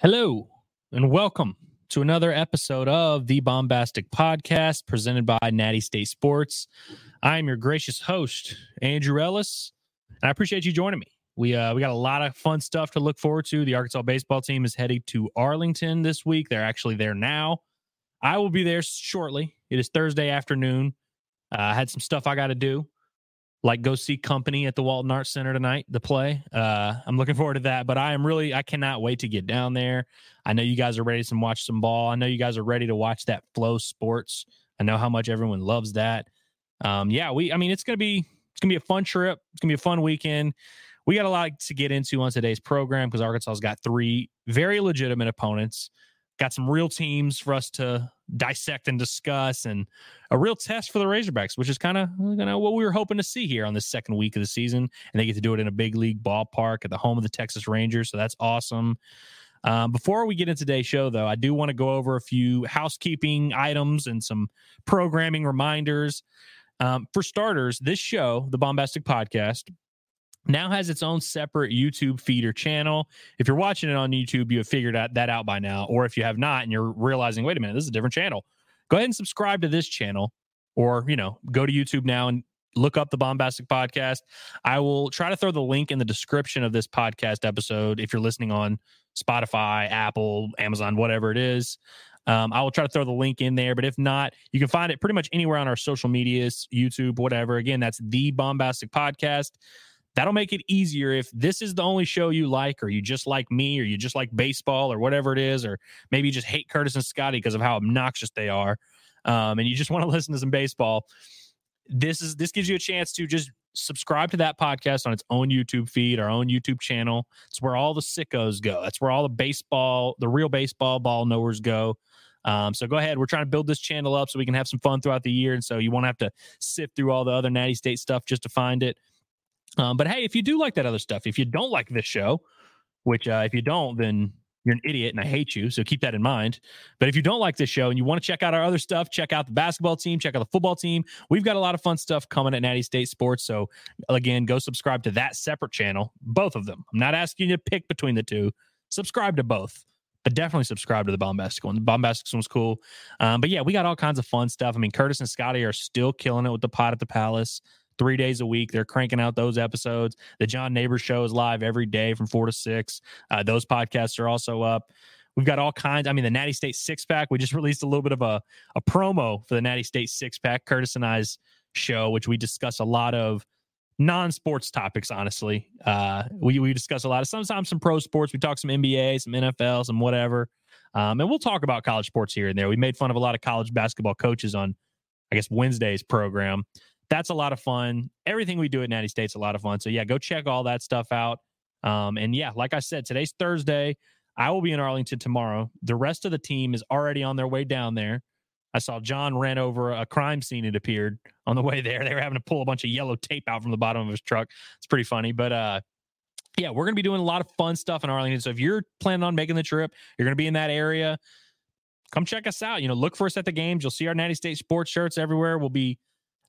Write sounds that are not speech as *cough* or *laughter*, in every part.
Hello and welcome to another episode of the Baumbastic Podcast presented by Natty State Sports. I am your gracious host, Andrew Ellis, and I appreciate you joining me. We uh, we got a lot of fun stuff to look forward to. The Arkansas baseball team is heading to Arlington this week. They're actually there now. I will be there shortly. It is Thursday afternoon. Uh, I had some stuff I got to do like go see company at the Walton Arts Center tonight, the play. Uh, I'm looking forward to that, but I am really, I cannot wait to get down there. I know you guys are ready to watch some ball. I know you guys are ready to watch that FloSports I know how much everyone loves that. Um, yeah, we, I mean, it's to be, it's to be a fun trip. It's to be a fun weekend. We got a lot to get into on today's program because Arkansas's got three very legitimate opponents got some real teams for us to dissect and discuss and a real test for the Razorbacks, which is kind of you know, what we were hoping to see here on this second week of the season. And they get to do it in a big league ballpark at the home of the Texas Rangers. So that's awesome. Um, before we get into today's show, though, I do want to go over a few housekeeping items and some programming reminders. Um, for starters, this show, the Baumbastic Podcast, now has its own separate YouTube feeder channel. If you're watching it on YouTube, you have figured out that out by now. Or if you have not and you're realizing, wait a minute, this is a different channel, go ahead and subscribe to this channel or, you know, go to YouTube now and look up the Baumbastic Podcast. I will try to throw the link in the description of this podcast episode if you're listening on Spotify, Apple, Amazon, whatever it is. Um, I will try to throw the link in there, but if not, you can find it pretty much anywhere on our social medias, YouTube, whatever. Again, that's the Baumbastic Podcast. That'll make it easier if this is the only show you like, or you just like me, or you just like baseball, or whatever it is, or maybe you just hate Curtis and Scotty because of how obnoxious they are, um, and you just *laughs* want to listen to some baseball. This is this gives you a chance to just subscribe to that podcast on its own YouTube feed, our own YouTube channel. It's where all the sickos go. That's where all the baseball, the real baseball ball knowers go. Um, so go ahead. We're trying to build this channel up so we can have some fun throughout the year. And so you won't have to sift through all the other Natty State stuff just to find it. Um, but hey, if you do like that other stuff, if you don't like this show, which uh, if you don't, then you're an idiot and I hate you. So keep that in mind. But if you don't like this show and you want to check out our other stuff, check out the basketball team, check out the football team. We've got a lot of fun stuff coming at Natty State Sports. So again, go subscribe to that separate channel, both of them. I'm not asking you to pick between the two. Subscribe to both. But definitely subscribe to the Baumbastic one. The Baumbastic one's cool. Um, but yeah, we got all kinds of fun stuff. I mean, Curtis and Scotty are still killing it with the pot at the palace three days a week. They're cranking out those episodes. The John Neighbors show is live every day from four to six. Uh, those podcasts are also up. We've got all kinds. I mean, the Natty State six pack. We just *laughs* released a little bit of a, a promo for the Natty State six pack, Curtis and I's show, which we discuss a lot of non-sports topics honestly uh we we discuss a lot of sometimes some pro sports we talk some nba some nfl some whatever um and we'll talk about college sports here and there we made fun of a lot of college basketball coaches on i guess wednesday's program that's a lot of fun. Everything we do at Natty State's a lot of fun. So yeah, go check all that stuff out. Um, and yeah, like I said, today's Thursday. I will be in Arlington tomorrow. The rest of the team is already on their way down there. I saw John ran over a crime scene. It appeared on the way there. They were having to pull a bunch of yellow tape out from the bottom of his truck. It's pretty funny, but uh, yeah, we're going to be doing a lot of fun stuff in Arlington. So if you're planning on making the trip, you're going to be in that area. Come check us out. You know, look for us at the games. You'll see our Natty State sports shirts everywhere. We'll be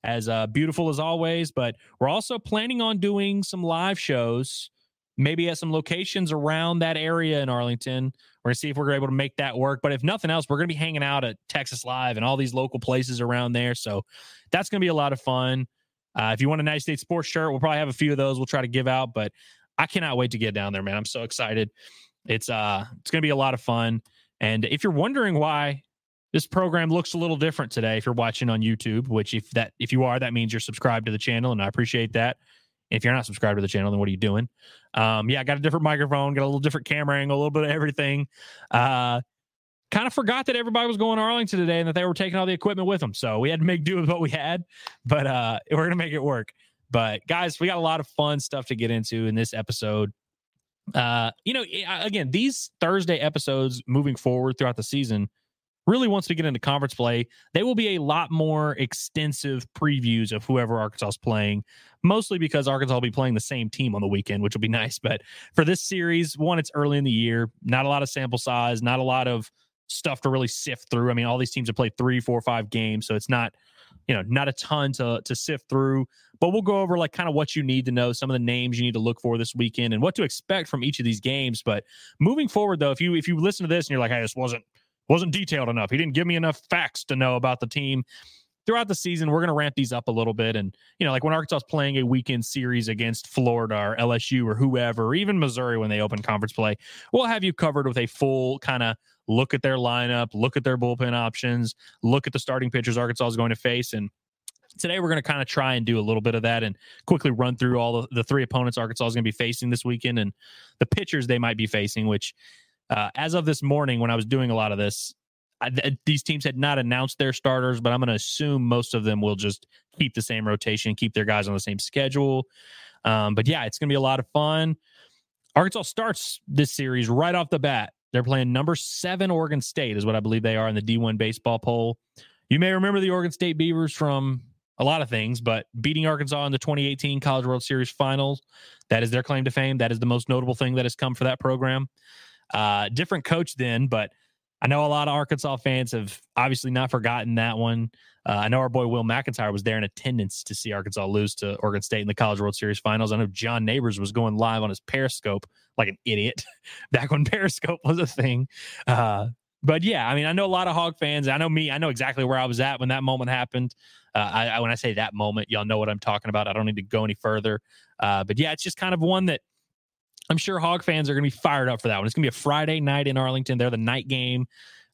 as uh, beautiful as always. But we're also planning on doing some live shows, maybe at some locations around that area in Arlington. We're gonna see if we're able to make that work. But if nothing else, we're gonna be hanging out at Texas Live and all these local places around there. So that's gonna be a lot of fun. Uh, if you want a Natty State sports shirt, we'll probably have a few of those. We'll try to give out, but I cannot wait to get down there, man. I'm so excited. It's uh, it's gonna be a lot of fun. And if you're wondering why this program looks a little different today if you're watching on YouTube, which if that if you are, that means you're subscribed to the channel, and I appreciate that. If you're not subscribed to the channel, then what are you doing? Um, yeah, I got a different microphone, got a little different camera angle, a little bit of everything. Uh, kind of forgot that everybody was going to Arlington today and that they were taking all the equipment with them. So we had to make do with what we had, but uh, we're gonna make it work. But guys, we got a lot of fun stuff to get into in this episode. Uh, you know, again, these Thursday episodes moving forward throughout the season really wants to get into conference play, they will be a lot more extensive previews of whoever Arkansas is playing, mostly because Arkansas will be playing the same team on the weekend, which will be *laughs* nice. But for this series, one, it's early in the year, not a lot of sample size, not a lot of stuff to really sift through. I mean, all these teams have played three, four, five games, so it's not, you know, not a ton to to sift through, but we'll go over like kind of what you need to know, some of the names you need to look for this weekend, and what to expect from each of these games. But moving forward, though, if you if you listen to this and you're like, "Hey, this wasn't wasn't detailed enough. He didn't give me enough facts to know about the team." Throughout the season, we're going to ramp these up a little bit, and you know, like when Arkansas is playing a weekend series against Florida or LSU or whoever, or even Missouri when they open conference play, we'll have you covered with a full kind of look at their lineup, look at their bullpen options, look at the starting pitchers Arkansas is going to face, and today we're going to kind of try and do a little bit of that and quickly run through all the, the three opponents Arkansas is going to be facing this weekend and the pitchers they might be facing, which uh, as of this morning when I was doing a lot of this, I, th- these teams had not announced their starters, but I'm going to assume most of them will just keep the same rotation, keep their guys on the same schedule. Um, but yeah, it's going to be a lot of fun. Arkansas starts this series right off the bat. They're playing number seven Oregon State, is what I believe they are in the D1 baseball poll. You may remember the Oregon State Beavers from a lot of things, but beating Arkansas in the 2018 College World Series finals, that is their claim to fame. That is the most notable thing that has come for that program. Uh, different coach then, but I know a lot of Arkansas fans have obviously not forgotten that one. Uh, I know our boy Will McIntyre was there in attendance to see Arkansas lose to Oregon State in the College World Series finals. I know John Neighbors was going live on his Periscope like an idiot *laughs* back when Periscope was a thing. Uh, but yeah, I mean, I know a lot of Hog fans. I know me. I know exactly where I was at when that moment happened. Uh, I, I, when I say that moment, y'all know what I'm talking about. I don't need to go any further. Uh, but yeah, it's just kind of one that I'm sure Hog fans are going to be fired up for that one. It's going to be a Friday night in Arlington. They're the night game.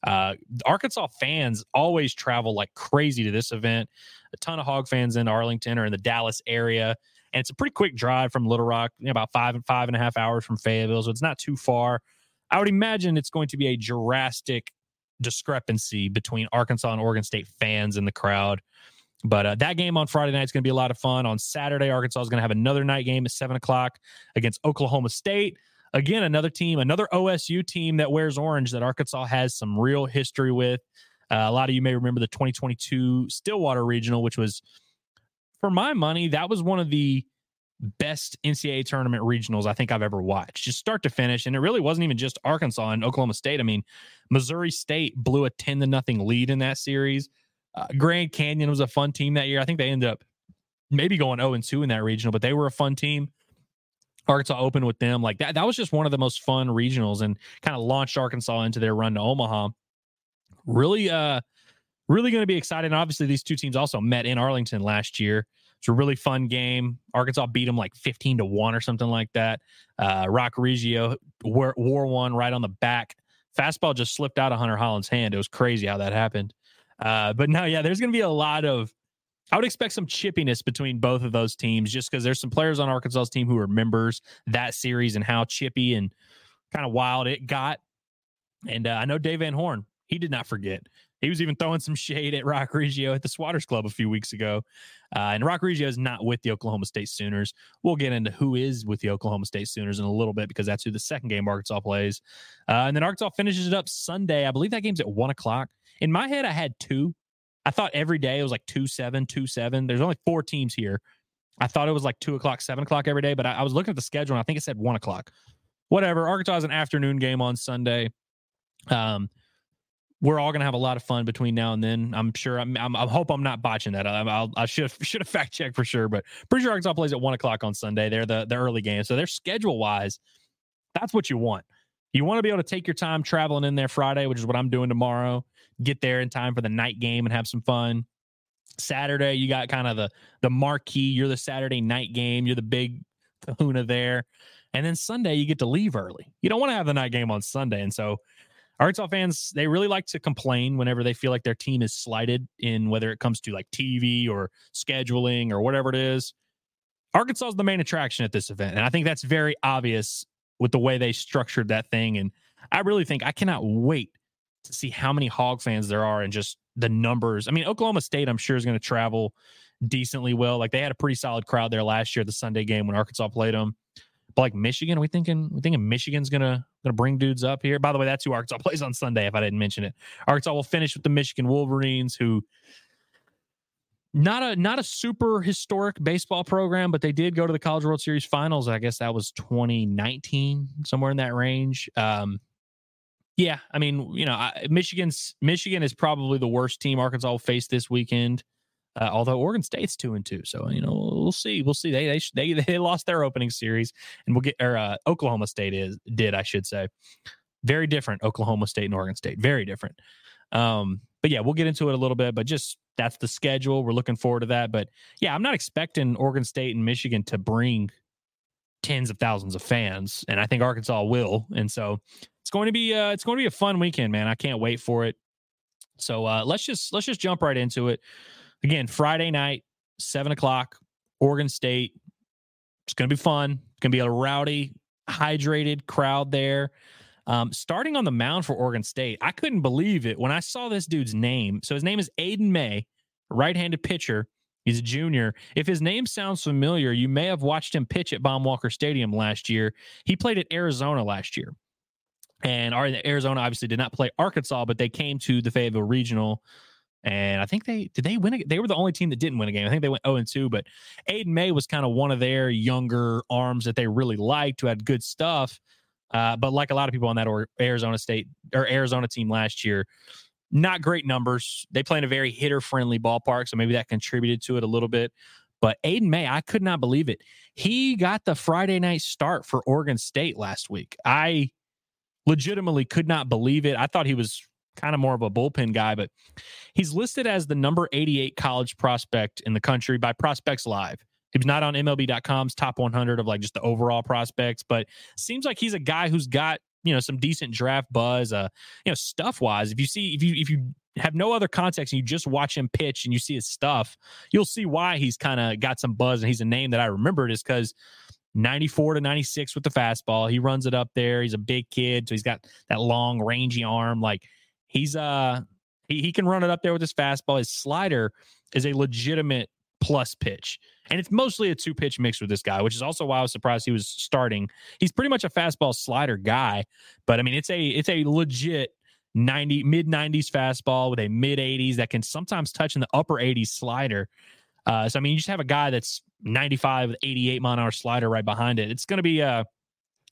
Uh, Arkansas fans always travel like crazy to this event. A ton of Hog fans in Arlington or in the Dallas area, and it's a pretty quick drive from Little Rock, you know, about five and five and a half hours from Fayetteville, so it's not too far. I would imagine it's going to be a drastic discrepancy between Arkansas and Oregon State fans in the crowd. But uh, that game on Friday night is going to be a lot of fun. On Saturday, Arkansas is going to have another night game at seven o'clock against Oklahoma State. Again, another team, another OSU team that wears orange that Arkansas has some real history with. Uh, a lot of you may remember the 2022 Stillwater Regional, which was, for my money, that was one of the best NCAA tournament regionals I think I've ever watched, just start to finish. And it really wasn't even just Arkansas and Oklahoma State. I mean, Missouri State blew a 10 to nothing lead in that series. Uh, Grand Canyon was a fun team that year. I think they ended up maybe going 0 and 2 in that regional, but they were a fun team. Arkansas opened with them. Like that, that was just one of the most fun regionals and kind of launched Arkansas into their run to Omaha. Really, uh, really going to be exciting. Obviously, these two teams also met in Arlington last year. It's a really fun game. Arkansas beat them like 15 to 1 or something like that. Uh, Roc Riggio wore one right on the back. Fastball just slipped out of Hunter Hollan's hand. It was crazy how that happened. Uh, but no, yeah, there's going to be a lot of. I would expect some chippiness between both of those teams just because there's some players on Arkansas's team who are members that series and how chippy and kind of wild it got. And uh, I know Dave Van Horn, he did not forget. He was even throwing some shade at Roc Riggio at the Swatters Club a few weeks ago. Uh, and Roc Riggio is not with the Oklahoma State Sooners. We'll get into who is with the Oklahoma State Sooners in a little bit because that's who the second game Arkansas plays. Uh, and then Arkansas finishes it up Sunday. I believe that game's at one o'clock. In my head, I had two. I thought every day it was like two seven, two seven. There's only four teams here. I thought it was like two o'clock, seven o'clock every day, but I, I was looking at the schedule and I think it said one o'clock. Whatever. Arkansas has an afternoon game on Sunday. Um, we're all going to have a lot of fun between now and then. I'm sure. I'm, I'm, i hope I'm not botching that. I, I'll, I should *laughs* should have fact checked for sure, but pretty sure Arkansas plays at one o'clock on Sunday. They're the the early game, so they're schedule wise. That's what you want. You want to be able to take your time traveling in there Friday, which is what I'm doing tomorrow. Get there in time for the night game and have some fun. Saturday, you got kind of the the marquee. You're the Saturday night game. You're the big kahuna there. And then Sunday, you get to leave early. You don't want to have the night game on Sunday. And so Arkansas fans, they really like to complain whenever they feel like their team is slighted in whether it comes to like TV or scheduling or whatever it is. Arkansas is the main attraction at this event. And I think that's very obvious with the way they structured that thing. And I really think I cannot wait to see how many hog fans there are and just the numbers. I mean, Oklahoma State, I'm sure, is going to travel decently well. Like they had a pretty solid crowd there last year, the Sunday game when Arkansas played them. Like Michigan, are we thinking we thinking Michigan's gonna gonna bring dudes up here. By the way, that's who Arkansas *laughs* plays on Sunday. If I didn't mention it, Arkansas will finish with the Michigan Wolverines, who not a not a super historic baseball program, but they did go to the College World Series finals. I guess that was 2019, somewhere in that range. Um, yeah, I mean, you know, Michigan's Michigan is probably the worst team Arkansas will face this weekend. Uh, although Oregon State's two and two, so you know we'll see. We'll see. They they they, *laughs* they lost their opening series, and we'll get or uh, Oklahoma State is did I should say. Very different Oklahoma State and Oregon State. Very different. Um, but yeah, we'll get into it a little bit. But just that's the schedule. We're looking forward to that. But yeah, I'm not expecting Oregon State and Michigan to bring tens of thousands of fans, and I think Arkansas will. And so it's going to be uh, it's going to be a fun weekend, man. I can't wait for it. So uh, let's just let's just jump right into it. Again, Friday night, seven o'clock, Oregon State. It's going to be fun. It's going to be a rowdy, hydrated crowd there. Um, starting on the mound for Oregon State, I couldn't believe it when I saw this dude's name. So his name is Aiden May, right-handed pitcher. He's a junior. If his name sounds familiar, you may have watched him pitch at Baum-Walker Stadium last year. He played at Arizona last year. And Arizona obviously did not play Arkansas, but they came to the Fayetteville Regional and I think they did they win. A, they were the only team that didn't win a game. I think they went 0 and 2, but Aiden May was kind of one of their younger arms that they really liked, who had good stuff. Uh, but like a lot of people on that or Arizona State or Arizona team last year, not great numbers. They play in a very hitter friendly ballpark, so maybe that contributed to it a little bit. But Aiden May, I could not believe it. He got the Friday night start for Oregon State last week. I legitimately could not believe it. I thought he was kind of more of a bullpen guy, but he's listed as the number 88 college prospect in the country by Prospects Live. He was not on MLB.com's top 100 of like just the overall prospects, but seems like he's a guy who's got you know some decent draft buzz. Uh, you know, stuff wise, if you see if you if you have no other context and you just watch him pitch and you see his stuff, you'll see why he's kind of got some buzz and he's a name that I remembered is because 94 to 96 with the fastball. He runs it up there. He's a big kid, so he's got that long, rangy arm. Like He's uh he, he can run it up there with his fastball. His slider is a legitimate plus pitch. And it's mostly a two pitch mix with this guy, which is also why I was surprised he was starting. He's pretty much a fastball slider guy, but I mean it's a it's a legit 90 mid 90s fastball with a mid 80s that can sometimes touch in the upper 80s slider. Uh, so I mean you just have a guy that's 95 88 mile an hour slider right behind it. It's going to be uh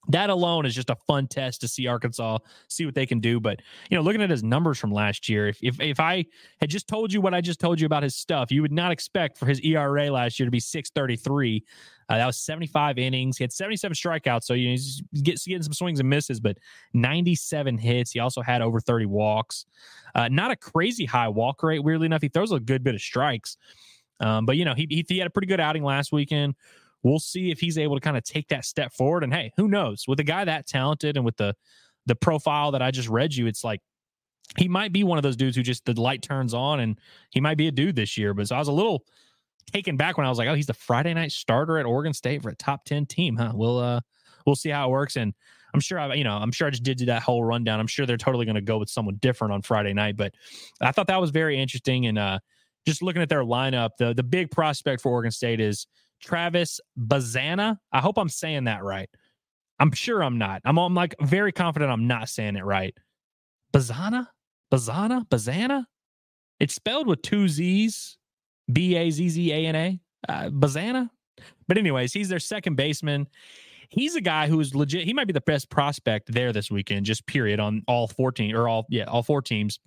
that alone is just a fun test to see Arkansas see what they can do. But you know, looking at his numbers from last year, if if, if I had just told you what I just told you about his stuff, you would not expect for his ERA last year to be six thirty three. Uh, that was seventy five innings. He had seventy seven strikeouts, so you know he's getting some swings and misses, but ninety seven hits. He also had over thirty walks. Uh, not a crazy high walk rate. Weirdly enough, he throws a good bit of strikes. Um, but you know, he, he he had a pretty good outing last weekend we'll see if he's able to kind of take that step forward. And hey, who knows? With a guy that talented and with the the profile that I just read you, it's like he might be one of those dudes who just the light turns on and he might be a dude this year. But so I was a little taken back when I was like, oh, he's the Friday night starter at Oregon State for a top 10 team, huh? We'll uh we'll see how it works. And I'm sure I, you know, I'm sure I just did do that whole rundown. I'm sure they're totally going to go with someone different on Friday night, but I thought that was very interesting. And uh, just looking at their lineup, the the big prospect for Oregon State is Travis Bazzana. I hope I'm saying that right. I'm sure I'm not. I'm, I'm like very confident I'm not saying it right. Bazzana? Bazzana? Bazzana? It's spelled with two Z's, B A Z Z A N A. Uh, Bazzana? But, anyways, he's their second baseman. He's a guy who's legit. He might be the best prospect there this weekend, just period, on all 14 or all, yeah, all four teams.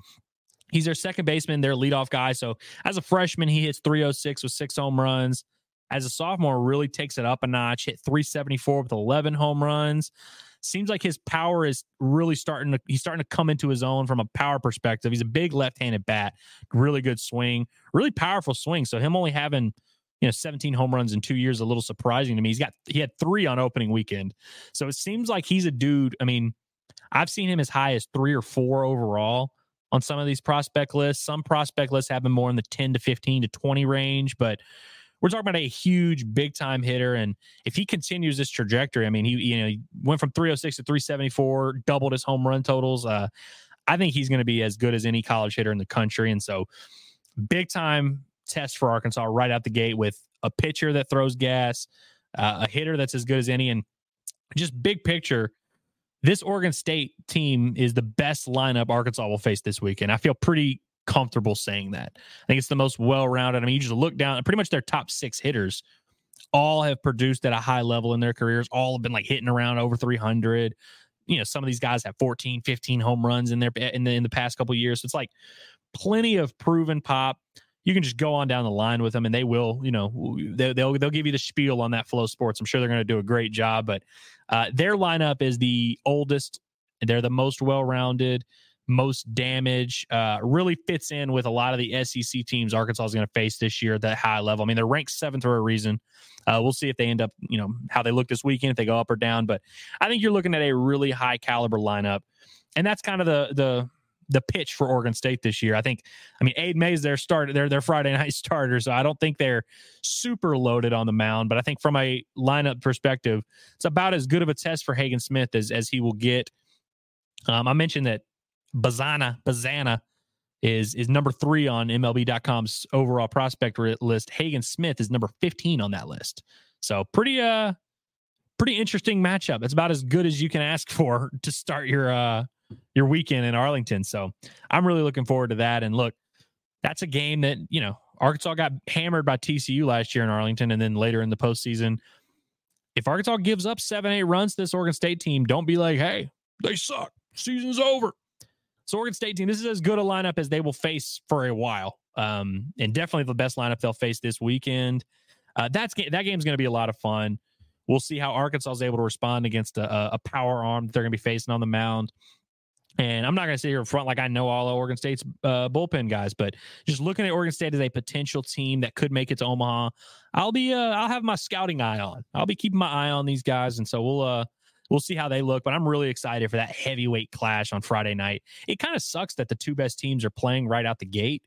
He's their second baseman, their leadoff guy. So, as a freshman, he hits 306 with six home runs as a sophomore really takes it up a notch, hit 374 with 11 home runs. Seems like his power is really starting to he's starting to come into his own from a power perspective. He's a big left-handed bat, really good swing, really powerful swing. So him only having you know 17 home runs in 2 years a little surprising to me. He's got he had 3 on opening weekend. So it seems like he's a dude, I mean, I've seen him as high as 3 or 4 overall on some of these prospect lists. Some prospect lists have more in the 10 to 15 to 20 range, but we're talking about a huge, big time hitter. And if he continues this trajectory, I mean, he you know he went from 306 to 374, doubled his home run totals. Uh, I think he's going to be as good as any college hitter in the country. And so, big time test for Arkansas right out the gate with a pitcher that throws gas, uh, a hitter that's as good as any, and just big picture. This Oregon State team is the best lineup Arkansas will face this weekend. I feel pretty comfortable saying that. I think it's the most well rounded. I mean, you just look down, pretty much their top six hitters all have produced at a high level in their careers, all have been like hitting around over 300. You know, some of these guys have 14, 15 home runs in their in the, in the past couple years. So it's like plenty of proven pop. you can just go on down the line with them, and they will. You know, they, they'll they'll give you the spiel on that FloSports. I'm sure they're going to do a great job. But uh, their lineup is the oldest. They're the most well rounded most damage. Uh, really fits in with a lot of the SEC teams Arkansas is going to face this year at that high level. I mean, they're ranked seventh for a reason. Uh, we'll see if they end up, you know, how they look this weekend, if they go up or down. But I think you're looking at a really high caliber lineup, and that's kind of the the the pitch for Oregon State this year. I think, I mean, Aid May's their start, they're their Friday *laughs* night starter, so I don't think they're super loaded on the mound. But I think from a lineup perspective, it's about as good of a test for Hagen Smith as as he will get. Um, I mentioned that Bazzana, Bazzana is is number three on MLB.com's overall prospect list. Hagen Smith is number 15 on that list. So pretty uh pretty interesting matchup. It's about as good as you can ask for *laughs* to start your uh your weekend in Arlington. So I'm really looking forward to that. And look, that's a game that, you know, Arkansas got hammered by TCU last year in Arlington and then later in the postseason. If Arkansas gives up seven, eight runs to this Oregon State team, don't be like, hey, they suck. Season's over. So Oregon State team, this is as good a lineup as they will face for a while, um, and definitely the best lineup they'll face this weekend. Uh, that's that game's going to be a lot of fun. We'll see how Arkansas is able to respond against a, a power arm that they're going to be facing on the mound. And I'm not going to sit here in front like I know all of Oregon State's uh, bullpen guys, but just looking at Oregon State as a potential team that could make it to Omaha, I'll be uh, I'll have my scouting eye on. I'll be keeping my eye on these guys, and so we'll uh, we'll see how they look. But I'm really excited for that heavyweight clash on Friday night. It kind of sucks that the two best teams are playing right out the gate.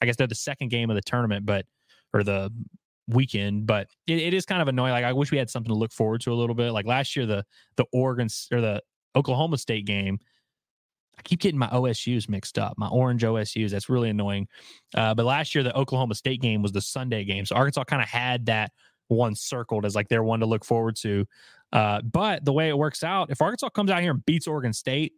I guess they're the second game of the tournament, but or the weekend, but it, it is kind of annoying. Like I wish we had something to look forward to a little bit. Like last year, the the Oregon or the Oklahoma State game. I keep getting my OSUs mixed up, my orange OSUs. That's really annoying. Uh, but last year, the Oklahoma State game was the Sunday game. So Arkansas kind of had that one circled as like their one to look forward to. Uh, but the way it works out, if Arkansas comes out here and beats Oregon State,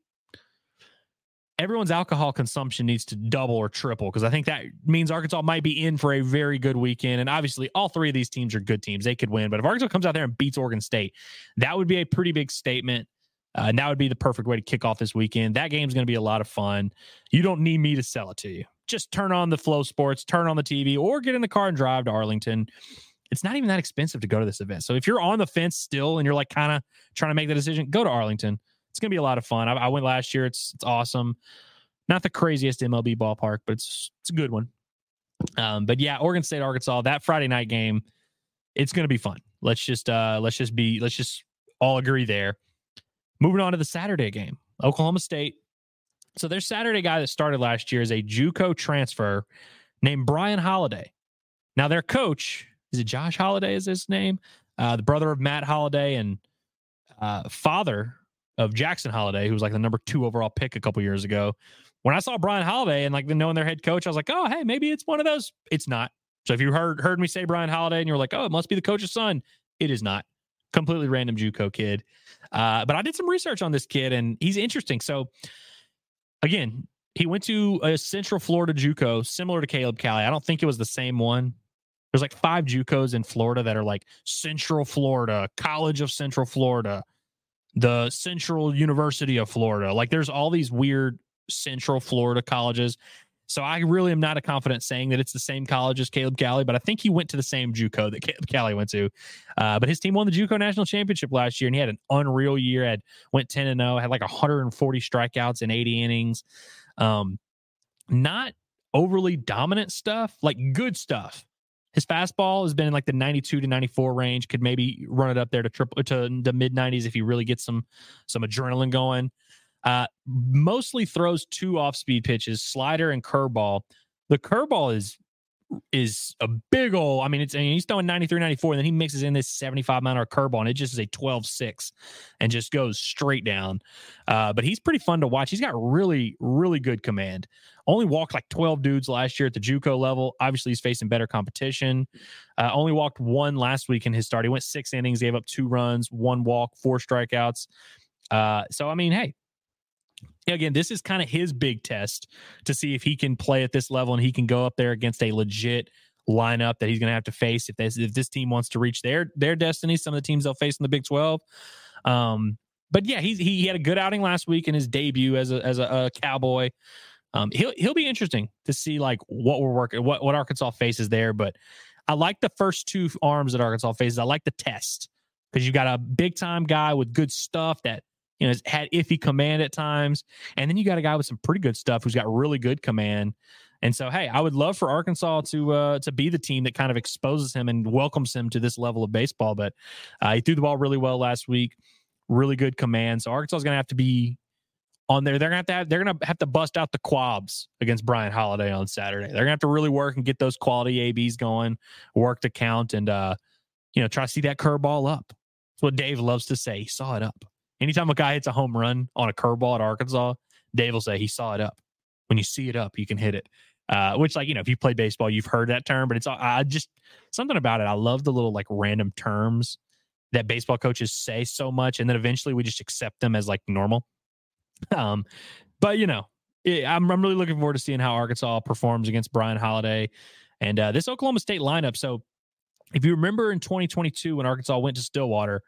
everyone's alcohol consumption needs to double or triple because I think that means Arkansas might be in for a very good weekend. And obviously, all three of these teams are good teams; they could win. But if Arkansas comes out there and beats Oregon State, that would be a pretty big statement. Uh, and that would be the perfect way to kick off this weekend. That game's going to be a lot of fun. You don't need me to sell it to you. Just turn on the FloSports, turn on the TV, or get in the car and drive to Arlington it's not even that expensive to go to this event. So if you're on the fence still and you're like kind of trying to make the decision, go to Arlington. It's gonna be a lot of fun. I, I, went last year. It's it's awesome. Not the craziest MLB ballpark, but it's it's a good one. Um, but yeah, Oregon State, Arkansas, that Friday night game, it's gonna be fun. Let's just uh let's just be let's just all agree there. Moving on to the Saturday game, Oklahoma State. So their Saturday guy that started last year is a JUCO transfer named Brian Holiday. Now their coach is it Josh Holliday? Is his name? Uh, the brother of Matt Holliday and uh, father of Jackson Holliday, who was like the number two overall pick a couple years ago. When I saw Brian Holiday and like knowing their head coach, I was like, oh, hey, maybe it's one of those. It's not. So if you heard heard me say Brian Holiday and you're like, oh, it must be the coach's son, it is not. Completely random JUCO kid. Uh, but I did some research on this kid and he's interesting. So again, he went to a Central Florida JUCO, similar to Caleb Cali. I don't think it was the same one. There's like five JUCOs in Florida that are like Central Florida, College of Central Florida, the Central University of Florida. Like there's all these weird Central Florida colleges. So I really am not a confident saying that it's the same college as Caleb Cali, but I think he went to the same JUCO that Caleb Cali went to. Uh, but his team won the JUCO national championship last year, and he had an unreal year. Had went ten and zero, had like 140 strikeouts in 80 innings. Um, not overly dominant stuff, like good stuff. His fastball has been in like the 92 to 94 range. Could maybe run it up there to triple to the mid 90s if he really gets some some adrenaline going. Uh, mostly throws two off speed pitches, slider and curveball. The curveball is is a big old. I mean, it's he's throwing 93, 94, and then he mixes in this 75 mile an hour curveball, and it just is a 12 6 and just goes straight down. Uh, but he's pretty fun to watch. He's got really, really good command. Only walked like 12 dudes last year at the Juco level. Obviously, he's facing better competition. Uh, only walked one last week in his start. He went six innings, gave up two runs, one walk, four strikeouts. Uh, so, I mean, hey, again, this is kind of his big test to see if he can play at this level and he can go up there against a legit lineup that he's going to have to face if this if this team wants to reach their their destiny. Some of the teams they'll face in the Big Twelve. Um, but yeah, he he had a good outing last week in his debut as a as a, a Cowboy. Um, he'll he'll be interesting to see like what we're working, what what Arkansas faces there. But I like the first two arms that Arkansas faces. I like the test because you got a big time guy with good stuff that you know had iffy command at times, and then you got a guy with some pretty good stuff who's got really good command. And so, hey, I would love for Arkansas to uh, to be the team that kind of exposes him and welcomes him to this level of baseball. But uh, he threw the ball really well last week, really good command. So Arkansas is going to have to be on there. They're gonna have to they're gonna have to bust out the quabs against Brian Holiday on Saturday. They're gonna have to really work and get those quality ABs going, work the count, and uh, you know, try to see that curveball up. That's what Dave loves to say. He saw it up. Anytime a guy hits a home run on a curveball at Arkansas, Dave will say he saw it up. When you see it up, you can hit it. Uh, which, like, you know, if you play baseball, you've heard that term, but it's I just something about it. I love the little like random terms that baseball coaches say so much, and then eventually we just accept them as like normal. Um, but you know, it, I'm I'm really looking forward to seeing how Arkansas performs against Brian Holiday and uh, this Oklahoma State lineup. So, if you remember in 2022 when Arkansas went to Stillwater,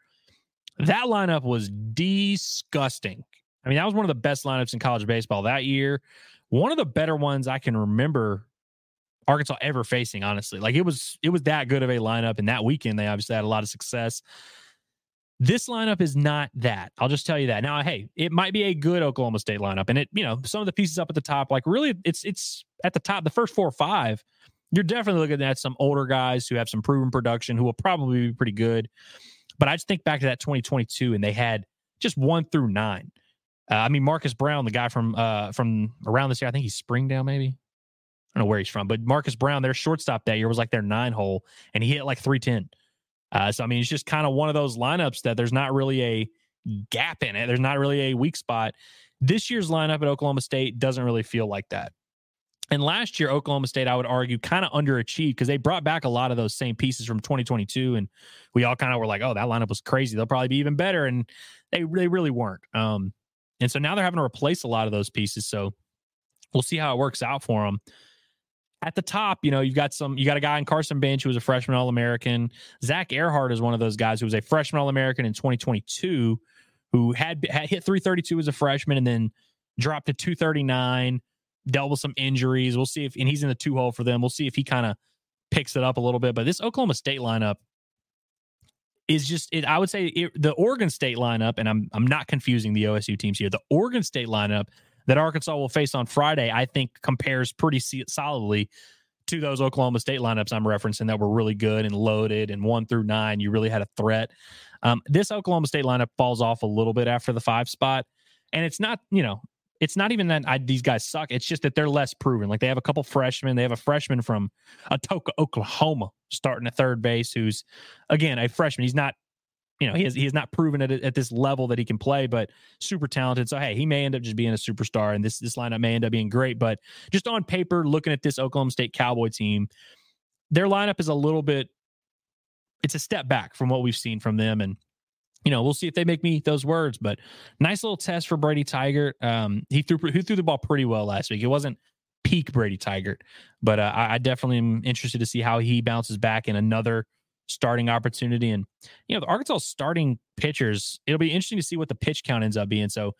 that lineup was disgusting. I mean, that was one of the best lineups in college baseball that year one of the better ones I can remember Arkansas ever facing, honestly. Like it was it was that good of a lineup. And that weekend they obviously had a lot of success. This lineup is not that. I'll just tell you that. Now, hey, it might be a good Oklahoma State lineup. And it, you know, some of the pieces up at the top, like really it's it's at the top, the first four or five, you're definitely looking at some older guys who have some proven production who will probably be pretty good. But I just think back to that 2022 and they had just one through nine. Uh, I mean, Marcus Brown, the guy from uh, from around this year, I think he's Springdale, maybe. I don't know where he's from, but Marcus Brown, their shortstop that year was like their nine hole, and he hit like 310. Uh, so, I mean, it's just kind of one of those lineups that there's not really a gap in it. There's not really a weak spot. This year's lineup at Oklahoma State doesn't really feel like that. And last year, Oklahoma State, I would argue, kind of underachieved because they brought back a lot of those same pieces from 2022. And we all kind of were like, oh, that lineup was crazy. They'll probably be even better. And they, they really weren't. Um, and so now they're having to replace a lot of those pieces. So we'll see how it works out for them. At the top, you know, you've got some, you got a guy in Carson Benge who was a freshman All American. Zach Ehrhard is one of those guys who was a freshman All American in 2022, who had, had hit 332 as a freshman and then dropped to 239, dealt with some injuries. We'll see if, and he's in the two hole for them. We'll see if he kind of picks it up a little bit. But this Oklahoma State lineup, is just it, I would say it, the Oregon State lineup, and I'm I'm not confusing the OSU teams here. The Oregon State lineup that Arkansas will face on Friday, I think, compares pretty solidly to those Oklahoma State lineups I'm referencing that were really good and loaded and one through nine. You really had a threat. Um, this Oklahoma State lineup falls off a little bit after the five spot, and it's not you know it's not even that I, these guys suck. It's just that they're less proven. Like they have a couple freshmen. They have a freshman from Atoka, Oklahoma, starting at third base, who's again a freshman. He's not, you know, he has he has not proven at, at this level that he can play, but super talented. So hey, he may end up just being a superstar, and this this lineup may end up being great. But just on paper, looking at this Oklahoma State Cowboy team, their lineup is a little bit. It's a step back from what we've seen from them, and you know, we'll see if they make me eat those words. But nice little test for Brady Tygart. Um, he threw he threw the ball pretty well last week. It wasn't peak Brady Tygart, but uh, I, definitely am interested to see how he bounces back in another starting opportunity. And you know, the Arkansas starting pitchers, it'll be interesting to see what the pitch count ends up being. So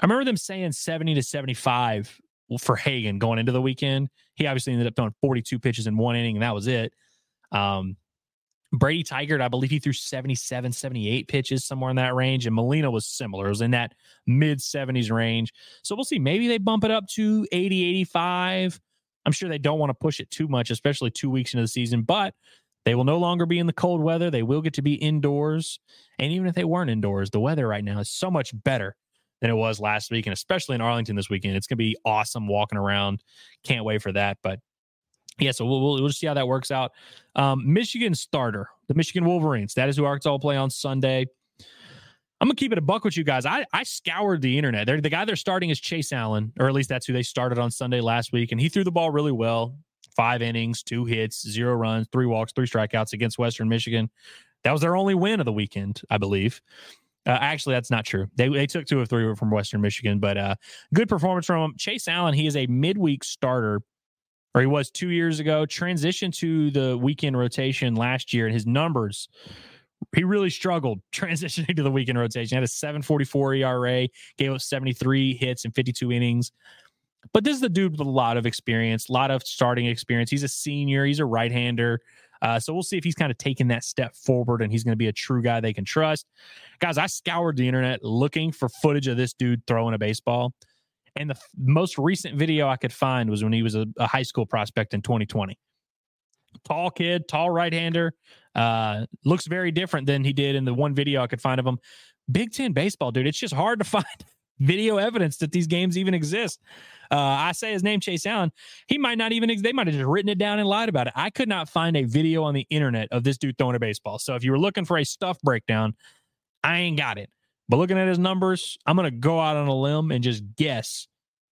I remember them saying seventy to seventy five for Hagen going into the weekend. He obviously ended up throwing forty two pitches in one inning, and that was it. Um, Brady Tygart, I believe he threw 77, 78 pitches, somewhere in that range. And Molina was similar. It was in that mid 70s range. So we'll see. Maybe they bump it up to 80, 85. I'm sure they don't want to push it too much, especially two weeks into the season, but they will no longer be in the cold weather. They will get to be indoors. And even if they weren't indoors, the weather right now is so much better than it was last week. And especially in Arlington this weekend, it's going to be awesome walking around. Can't wait for that. But yeah, so we'll, we'll, we'll see how that works out. Um, Michigan starter, the Michigan Wolverines. That is who Arkansas will play on Sunday. I'm gonna keep it a buck with you guys. I, I scoured the internet. They're, the guy they're starting is Chase Allen, or at least that's who they started on Sunday last week, and he threw the ball really well. Five innings, two hits, zero runs, three walks, three strikeouts against Western Michigan. That was their only win of the weekend, I believe. Uh, actually, that's not true. They they took two or three from Western Michigan, but uh, good performance from him. Chase Allen, he is a midweek starter or he was two years ago, transitioned to the weekend rotation last year, and his numbers, he really struggled *laughs* transitioning to the weekend rotation. He had a 744 ERA, gave up 73 hits in 52 innings. But this is the dude with a lot of experience, a lot of starting experience. He's a senior, he's a right hander. Uh, so we'll see if he's kind of taking that step forward and he's going to be a true guy they can trust. Guys, I scoured the internet looking for footage of this dude throwing a baseball. And the f- most recent video I could find was when he was a, a high school prospect in 2020. Tall kid, tall right hander. Uh, looks very different than he did in the one video I could find of him. Big Ten baseball, dude. It's just hard to *laughs* find video evidence that these games even exist. Uh, I say his name, Chase Allen. He might not even, they might have just written it down and lied about it. I could not find a video on the internet of this dude throwing a baseball. So if you were looking for a stuff breakdown, I ain't got it. But looking at his numbers, I'm going to go out on a limb and just guess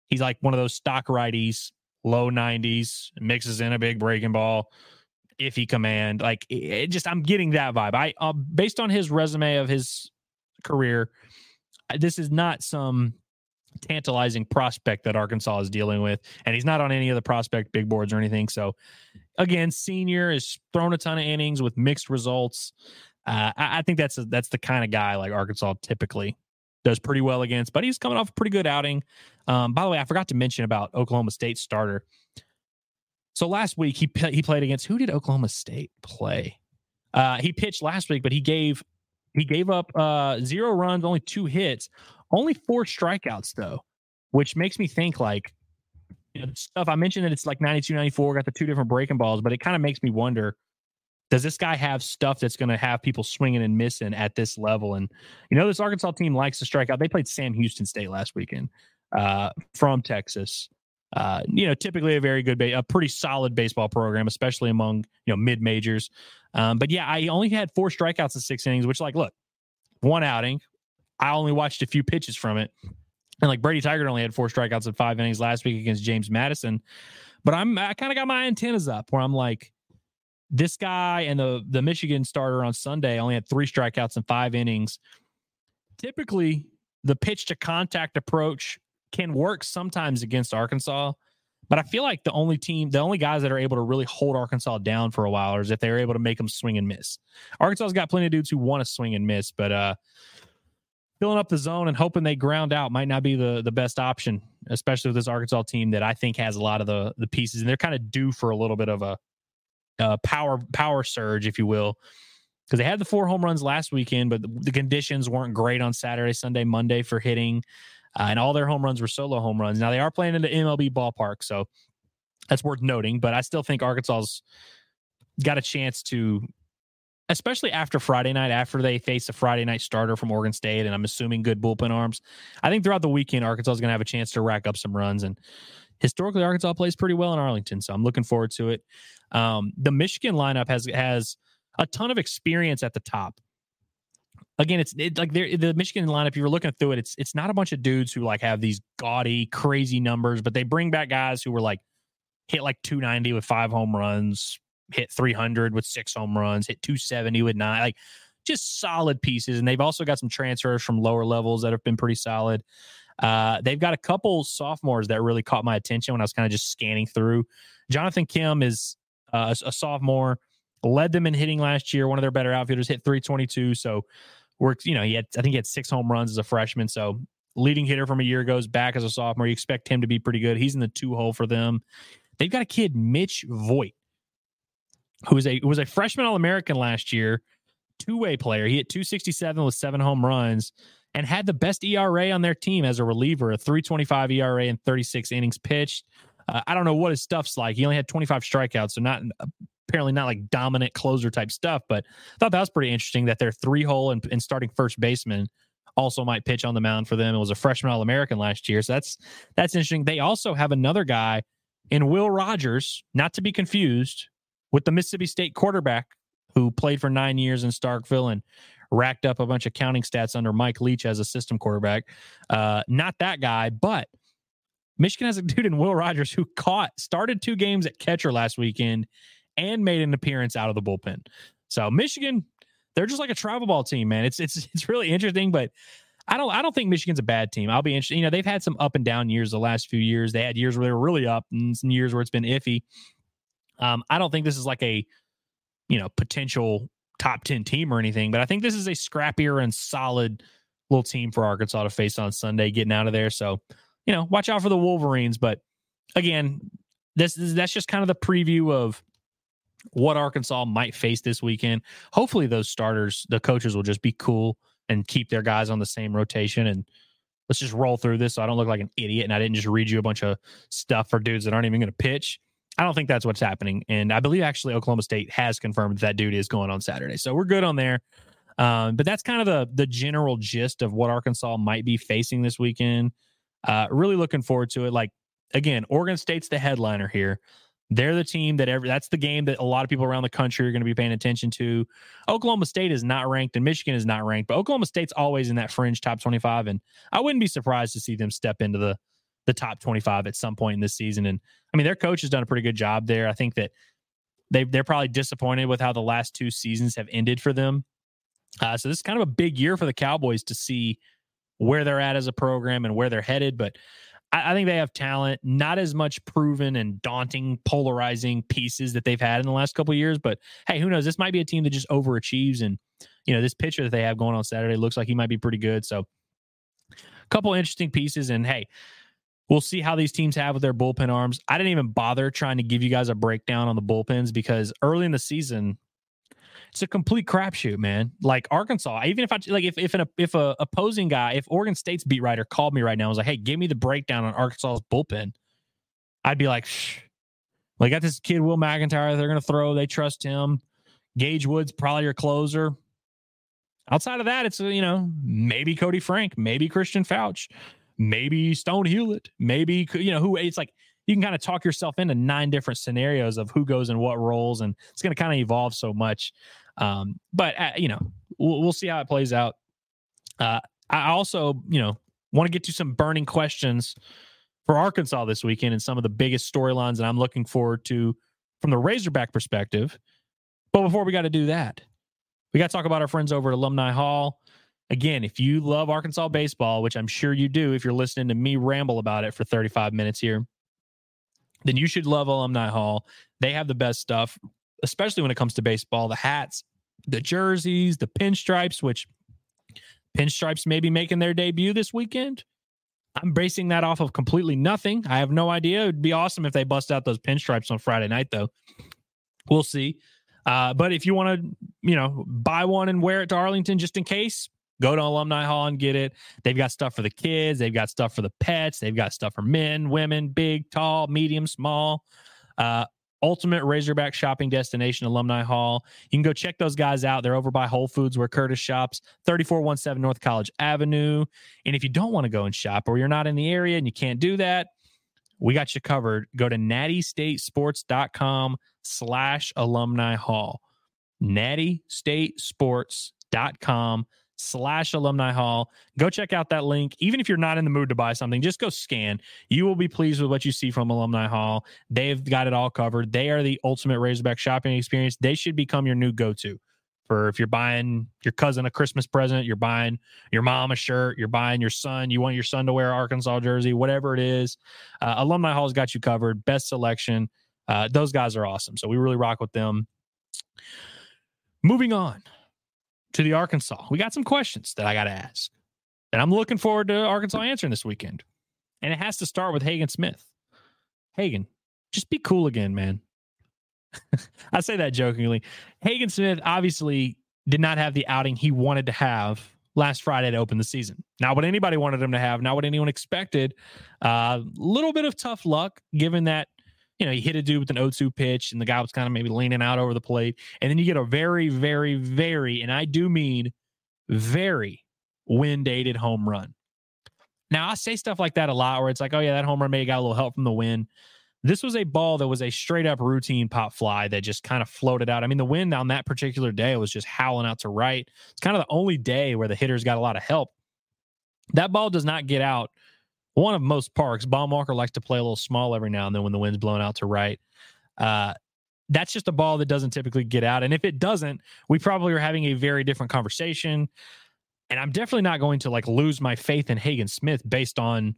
he's like one of those stock righties, low 90s, mixes in a big breaking ball, iffy command. Like it just, I'm getting that vibe. I, uh, based on his resume of his career, this is not some tantalizing prospect that Arkansas is dealing with, and he's not on any of the prospect big boards or anything. So, again, senior is thrown a ton of innings with mixed results. Uh, I, I, think that's a, that's the kind of guy like Arkansas typically does pretty well against. But he's coming off a pretty good outing. Um, by the way, I forgot to mention about Oklahoma State starter. So last week he he played against who did Oklahoma State play? Uh, he pitched last week, but he gave he gave up uh, zero runs, only two hits, only four strikeouts though, which makes me think like you know, stuff I mentioned that it's like 92, 94, got the two different breaking balls, but it kind of makes me wonder does this guy have stuff that's going to have people swinging and missing at this level? And you know, this Arkansas team likes to strike out. They played Sam Houston State last weekend uh, from Texas. Uh, you know, typically a very good, a pretty solid baseball program, especially among you know mid majors. Um, but yeah, I only had four strikeouts in six innings, which like, look, one outing. I only watched a few pitches from it, and like Brady Tygart only had four strikeouts in five innings last week against James Madison. But I'm I kind of got my antennas up where I'm like, this guy and the the Michigan starter on Sunday only had three strikeouts in five innings. Typically, the pitch to contact approach can work sometimes against Arkansas, but I feel like the only team, the only guys that are able to really hold Arkansas down for a while is if they're able to make them swing and miss. Arkansas's got plenty of dudes who want to swing and miss, but uh filling up the zone and hoping they ground out might not be the the best option, especially with this Arkansas team that I think has a lot of the the pieces and they're kind of due for a little bit of a uh, power power surge, if you will, because they had the four home runs last weekend, but the, the, conditions weren't great on Saturday, Sunday, Monday for hitting, uh, and all their home runs were solo home runs. Now they are playing in the MLB ballpark, so that's worth noting. But I still think Arkansas's got a chance to, especially after Friday night, after they face a Friday night starter from Oregon State, and I'm assuming good bullpen arms. I think throughout the weekend, Arkansas is going to have a chance to rack up some runs and historically Arkansas plays pretty well in Arlington, so I'm looking forward to it. Um, the Michigan lineup has has a ton of experience at the top. Again, it's it, like the Michigan lineup. You were looking through it. It's it's not a bunch of dudes who like have these gaudy, crazy numbers, but they bring back guys who were like hit like 290 with five home runs, hit 300 with six home runs, hit 270 with nine. Like just solid pieces. And they've also got some transfers from lower levels that have been pretty solid. Uh, they've got a couple sophomores that really caught my attention when I was kind of just scanning through. Jonathan Kim is uh, a, sophomore, led them in hitting last year. One of their better outfielders hit 322. So works, you know, he had, I think he had six home runs as a freshman. So leading hitter from a year goes back as a sophomore. You expect him to be pretty good. He's in the two hole for them. They've got a kid, Mitch Voit, who was a who was a freshman All American last year, two way player. He hit 267 with seven home runs and had the best ERA on their team as a reliever, a 325 ERA and 36 innings pitched. Uh, I don't know what his stuff's like. He only had 25 strikeouts, so not apparently not like dominant closer type stuff. But I thought that was pretty interesting that their three hole and, and starting first baseman also might pitch on the mound for them. It was a freshman All American last year, so that's that's interesting. They also have another guy in Will Rogers, not to be confused with the Mississippi State quarterback who played for nine years in Starkville and racked up a bunch of counting stats under Mike Leach as a system quarterback. Uh, not that guy, but Michigan has a *laughs* dude in Will Rogers who caught, started two games at catcher last weekend and made an appearance out of the bullpen. So Michigan, they're just like a travel ball team, man. It's it's *laughs* it's really interesting, but I don't I don't think Michigan's a bad team. I'll be interested. You know, they've had some up and down years the last few years. They had years where they were really up and some years where it's been iffy. Um, I don't think this is like a you know potential top 10 team or anything, but I think this is a scrappier and solid little team for Arkansas to face on Sunday, getting out of there. So you know, watch out for the Wolverines. But again, this is that's just kind of the preview of what Arkansas might face this weekend. Hopefully, those starters, the coaches will just be cool and keep their guys on the same rotation and let's just roll through this so I don't look like an idiot and I didn't just read you a bunch of stuff for dudes that aren't even going to pitch. I don't think that's what's happening. And I believe actually Oklahoma State has confirmed that, dude is going on Saturday. So we're good on there. Um, but that's kind of the the general gist of what Arkansas might be facing this weekend. Uh, really looking forward to it. Like again, Oregon State's the headliner here. They're the team that every that's the game that a lot of people around the country are going to be paying attention to. Oklahoma State is not ranked and Michigan is not ranked, but Oklahoma State's always in that fringe top 25 and I wouldn't be surprised to see them step into the the top 25 at some point in this season and I mean their coach has done a pretty good job there. I think that they they're probably disappointed with how the last two seasons have ended for them. Uh, so this is kind of a big year for the Cowboys to see where they're at as a program and where they're headed, but I, I think they have talent, not as much proven and daunting, polarizing pieces that they've had in the last couple years. But hey, who knows? This might be a team that just overachieves. And, you know, this pitcher that they have going on Saturday looks like he might be pretty good. So a couple interesting pieces. And hey, We'll see how these teams have with their bullpen arms. I didn't even bother trying to give you guys a breakdown on the bullpens because early in the season, it's a complete crapshoot, man. Like Arkansas, even if I like if if an if a opposing guy, if Oregon State's beat writer called me right now and was like, "Hey, give me the breakdown on Arkansas's bullpen," I'd be like, Shh. "Well, got this kid Will McEntire. They're to throw. They trust him. Gage Woods probably your closer. Outside of that, it's you know maybe Koty Frank, maybe Christian Foutch, maybe Stone Hewlett, maybe you know who. It's like you can kind of talk yourself into nine different scenarios of who goes in what roles, and it's going to kind of evolve so much. Um, but uh, you know, we'll, we'll, see how it plays out. Uh, I also, you know, want to get to some burning questions for Arkansas this weekend and some of the biggest storylines that I'm looking forward to from the Razorback perspective. But before we got to do that, we got to talk about our friends over at Alumni Hall. Again, if you love Arkansas baseball, which I'm sure you do if you're listening to me ramble about it for 35 minutes here, then you should love Alumni Hall. They have the best stuff especially when it comes to baseball, the hats, the jerseys, the pinstripes, which pinstripes may be making their debut this weekend. I'm basing that off of completely nothing. I have no idea. It would be awesome if they bust out those pinstripes on Friday night, though. We'll see. Uh, but if you want to, you know, buy one and wear it to Arlington just in case, go to Alumni Hall and get it. They've got stuff for the kids. They've got stuff for the pets. They've got stuff for men, women, big, tall, medium, small. Uh, ultimate Razorback shopping destination, Alumni Hall. You can go check those guys out. They're over by Whole Foods where Curtis shops, 3417 North College Avenue. And if you don't want to go and shop or you're not in the area and you can't do that, we got you covered. Go to nattystatesports.com slash alumni hall. nattystatesports.com slash alumni hall. Go check out that link. Even if you're not in the mood to buy something, just go scan. You will be pleased with what you see from Alumni Hall. They've got it all covered. They are the ultimate Razorback shopping experience. They should become your new go to for if you're buying your cousin a Christmas present, you're buying your mom a shirt, you're buying your son, you want your son to wear Arkansas jersey, whatever it is. Uh, Alumni Hall's got you covered. Best selection. Uh, those guys are awesome. So we really rock with them. Moving on to the Arkansas. We got some questions that I got to ask. And I'm looking forward to Arkansas answering this weekend. And it has to start with Hagen Smith. Hagen, just be cool again, man. *laughs* I say that jokingly. Hagen Smith obviously did not have the outing he wanted to have last Friday to open the season. Not what anybody wanted him to have, not what anyone expected. A uh, little bit of tough luck, given that you know, he hit a dude with an 0-2 pitch and the guy was kind of maybe leaning out over the plate. And then you get a very, very, very, and I do mean very wind aided home run. Now, I say stuff like that a lot where it's like, oh, yeah, that home run may have got a little help from the wind. This was a ball that was a straight up routine pop fly that just kind of floated out. I mean, the wind on that particular day was just howling out to right. It's kind of the only day where the hitters got a lot of help. That ball does not get out one of most parks. Baum-Walker likes to play a little small every now and then when the wind's blowing out to right. Uh, that's just a ball that doesn't typically get out. And if it doesn't, we probably are having a very different conversation. And I'm definitely not going to like lose my faith in Hagen Smith based on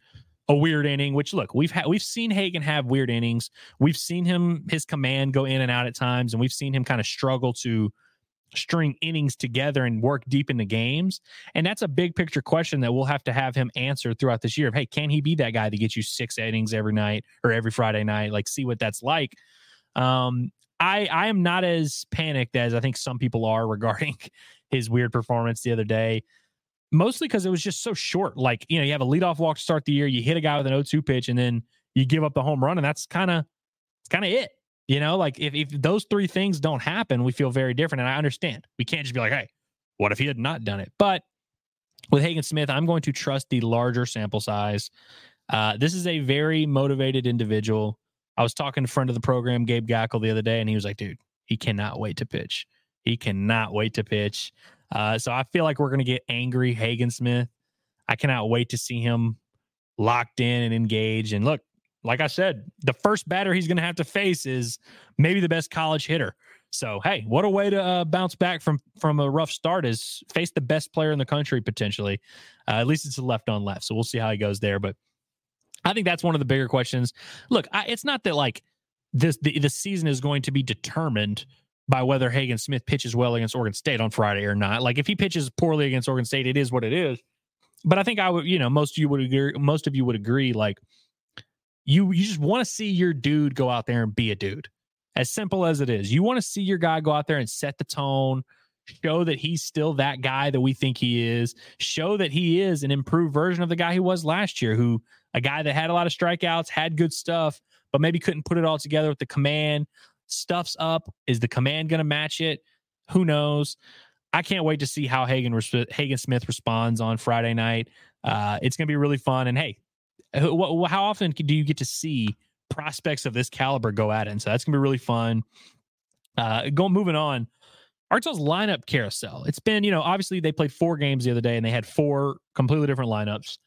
a weird inning. Which look, we've had we've seen Hagen have weird innings. We've seen him his command go in and out at times, and we've seen him kind of struggle to string innings together and work deep into games? And that's a big picture question that we'll have to have him answer throughout this year. Of hey, can he be that guy that gets you six innings every night or every Friday night? Like, see what that's like. Um, I I am not as panicked as I think some people are *laughs* regarding his weird performance the other day. Mostly because it was just so short. Like, you know, you have a leadoff walk to start the year, you hit a guy with an 0-2 pitch, and then you give up the home run, and that's kind of it's kind of it. You know, like if, if those three things don't happen, we feel very different. And I understand. We can't just be like, hey, what if he had not done it? But with Hagen Smith, I'm going to trust the larger sample size. Uh, this is a very motivated individual. I was talking to a friend of the program, Gabe Gaeckle, the other day, and he was like, dude, he cannot wait to pitch. He cannot wait to pitch. Uh, so I feel like we're going to get angry Hagen Smith. I cannot wait to see him locked in and engaged. And look, like I said, the first batter he's going to have to face is maybe the best college hitter. So hey, what a way to uh, bounce back from from a rough start is face the best player in the country potentially. Uh, at least it's a left on left, so we'll see how he goes there. But I think that's one of the bigger questions. Look, I, it's not that like this the, the season is going to be determined by whether Hagen Smith pitches well against Oregon State on Friday or not. Like if he pitches poorly against Oregon State, it is what it is. But I think I would, you know, most of you would agree. Most of you would agree, like you you just want to see your dude go out there and be a dude. As simple as it is. You want to see your guy go out there and set the tone, show that he's still that guy that we think he is, show that he is an improved version of the guy he was last year, who a guy that had a lot of strikeouts, had good stuff, but maybe couldn't put it all together with the command. Stuff's up. Is the command going to match it? Who knows? I can't wait to see how Hagen Smith responds on Friday night. Uh, it's going to be really fun. And hey, how often do you get to see prospects of this caliber go at it? And so that's gonna be really fun. Uh, going moving on. Arkansas's lineup carousel. It's been, you know, obviously they played four games the other day and they had four completely different lineups.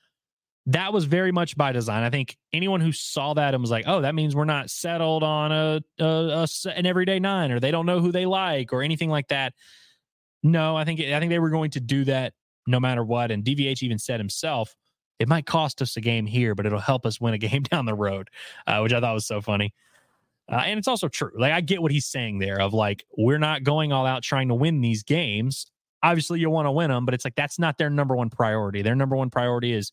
That was very much by design. I think anyone who saw that and was like, "Oh, that means we're not settled on a, a, a an everyday nine, or they don't know who they like, or anything like that." No, I think I think they were going to do that no matter what. And DVH even said himself, it might cost us a game here, but it'll help us win a *laughs* game down the road, uh, which I thought was so funny. Uh, and it's also true. Like I get what he's saying there of like we're not going all out trying to win these games. Obviously, you want to win them, but it's like that's not their number one priority. Their number one priority is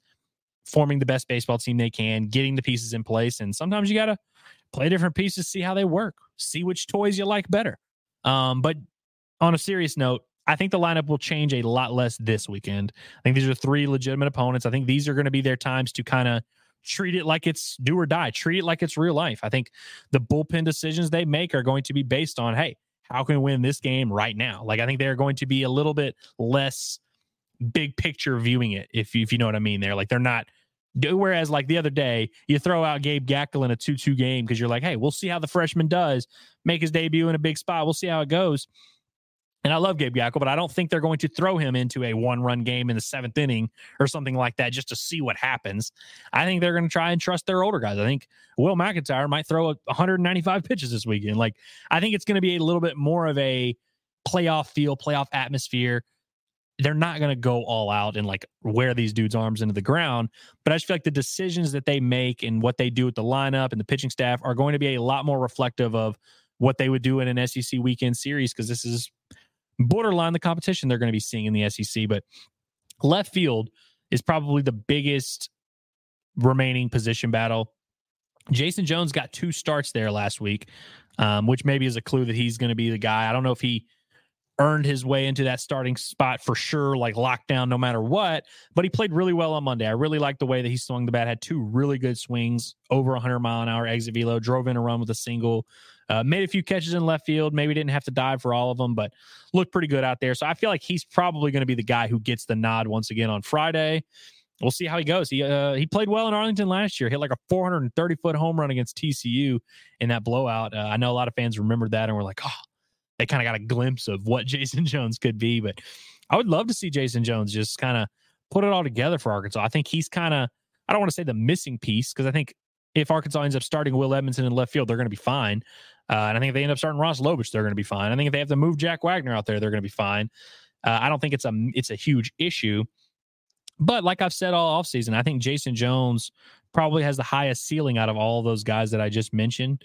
forming the best baseball team they can, getting the pieces in place, and sometimes you got to play different pieces, see how they work, see which toys you like better. Um, but on a serious note, I think the lineup will change a lot less this weekend. I think these are three legitimate opponents. I think these are going to be their times to kind of treat it like it's do or die, treat it like it's real life. I think the bullpen decisions they make are going to be based on, hey, how can we win this game right now? Like I think they're going to be a little bit less big picture viewing it, if you, if you know what I mean. There, like they're not. Whereas, like the other day, you throw out Gabe Gaeckle in a two-two game because you're like, hey, we'll see how the freshman does, make his debut in a big spot. We'll see how it goes. And I love Gabe Gaeckle, but I don't think they're going to throw him into a one run game in the seventh inning or something like that just to see what happens. I think they're going to try and trust their older guys. I think Will McEntire might throw 195 pitches this weekend. Like, I think it's going to be a little bit more of a playoff feel, playoff atmosphere. They're not going to go all out and like wear these dudes' arms into the ground. But I just feel like the decisions that they make and what they do with the lineup and the pitching staff are going to be a lot more reflective of what they would do in an SEC weekend series because this is borderline the competition they're going to be seeing in the SEC. But left field is probably the biggest remaining position battle. Jayson Jones got two starts there last week, um, which maybe is a clue that he's going to be the guy. I don't know if he earned his way into that starting spot for sure, like lockdown no matter what. But he played really well on Monday. I really liked the way that he swung the bat, had two really good swings, over 100 mile an hour exit velo, drove in a run with a single, uh, made a few catches in left field. Maybe didn't have to dive for all of them, but looked pretty good out there. So I feel like he's probably going to be the guy who gets the nod once again on Friday. We'll see how he goes. He uh, he played well in Arlington last year. Hit like a 430 foot home run against TCU in that blowout. Uh, I know a lot of fans remembered that and were like, oh, they kind of got a glimpse of what *laughs* Jayson Jones could be. But I would love to see Jayson Jones just kind of put it all together for Arkansas. I think he's kind of, I don't want to say the missing piece because I think if Arkansas ends up starting Will Edmondson in left field, they're going to be fine. Uh, and I think if they end up starting Ross Lovich, they're going to be fine. I think if they have to move Jack Wagner out there, they're going to be fine. Uh, I don't think it's a it's a huge issue. But like I've said all offseason, I think Jason Jones probably has the highest ceiling out of all those guys that I just mentioned.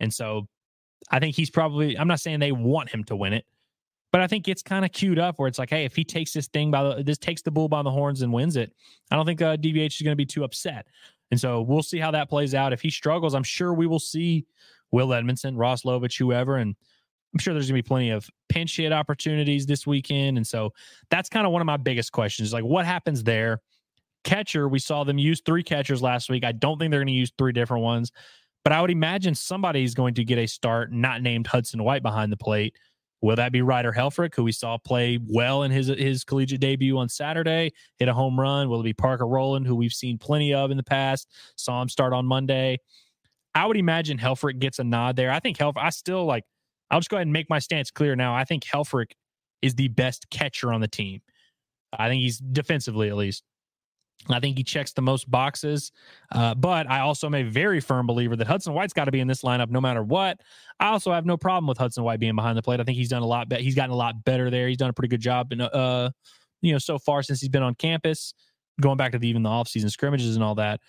And so I think he's probably, I'm not saying they want him to win it, But I think it's kind of queued up where it's like, hey, if he takes this thing by the this takes the bull by the horns and wins it, I don't think uh, DVH is going to be too upset. And so we'll see how that plays out. If he struggles, I'm sure we will see Will Edmondson, Ross Lovich, whoever, and I'm sure there's going to be plenty of pinch hit opportunities this weekend. And so that's kind of one of my biggest questions like, what happens there? Catcher, we saw them use three catchers last week. I don't think they're going to use three different ones, but I would imagine somebody's going to get a start not named Hudson White behind the plate. Will that be Ryder Helfrich, who we saw play well in his his collegiate debut on Saturday, hit a home run? Will it be Parker Rowland, who we've seen plenty of in the past? Saw him start on Monday. I would imagine Helfrich gets a nod there. I think Helfrich, I still like I'll just go ahead and make my stance clear now. I think Helfrich is the best catcher on the team. I think he's defensively at least. I think he checks the most boxes. Uh, but I also am a very firm believer that Hudson White's got to be in this lineup no matter what. I also have no problem with Hudson White being behind the plate. I think he's done a lot better. He's gotten a lot better there. He's done a pretty good job in, uh, you know, so far since he's been on campus, going back to the, even the offseason scrimmages and all that.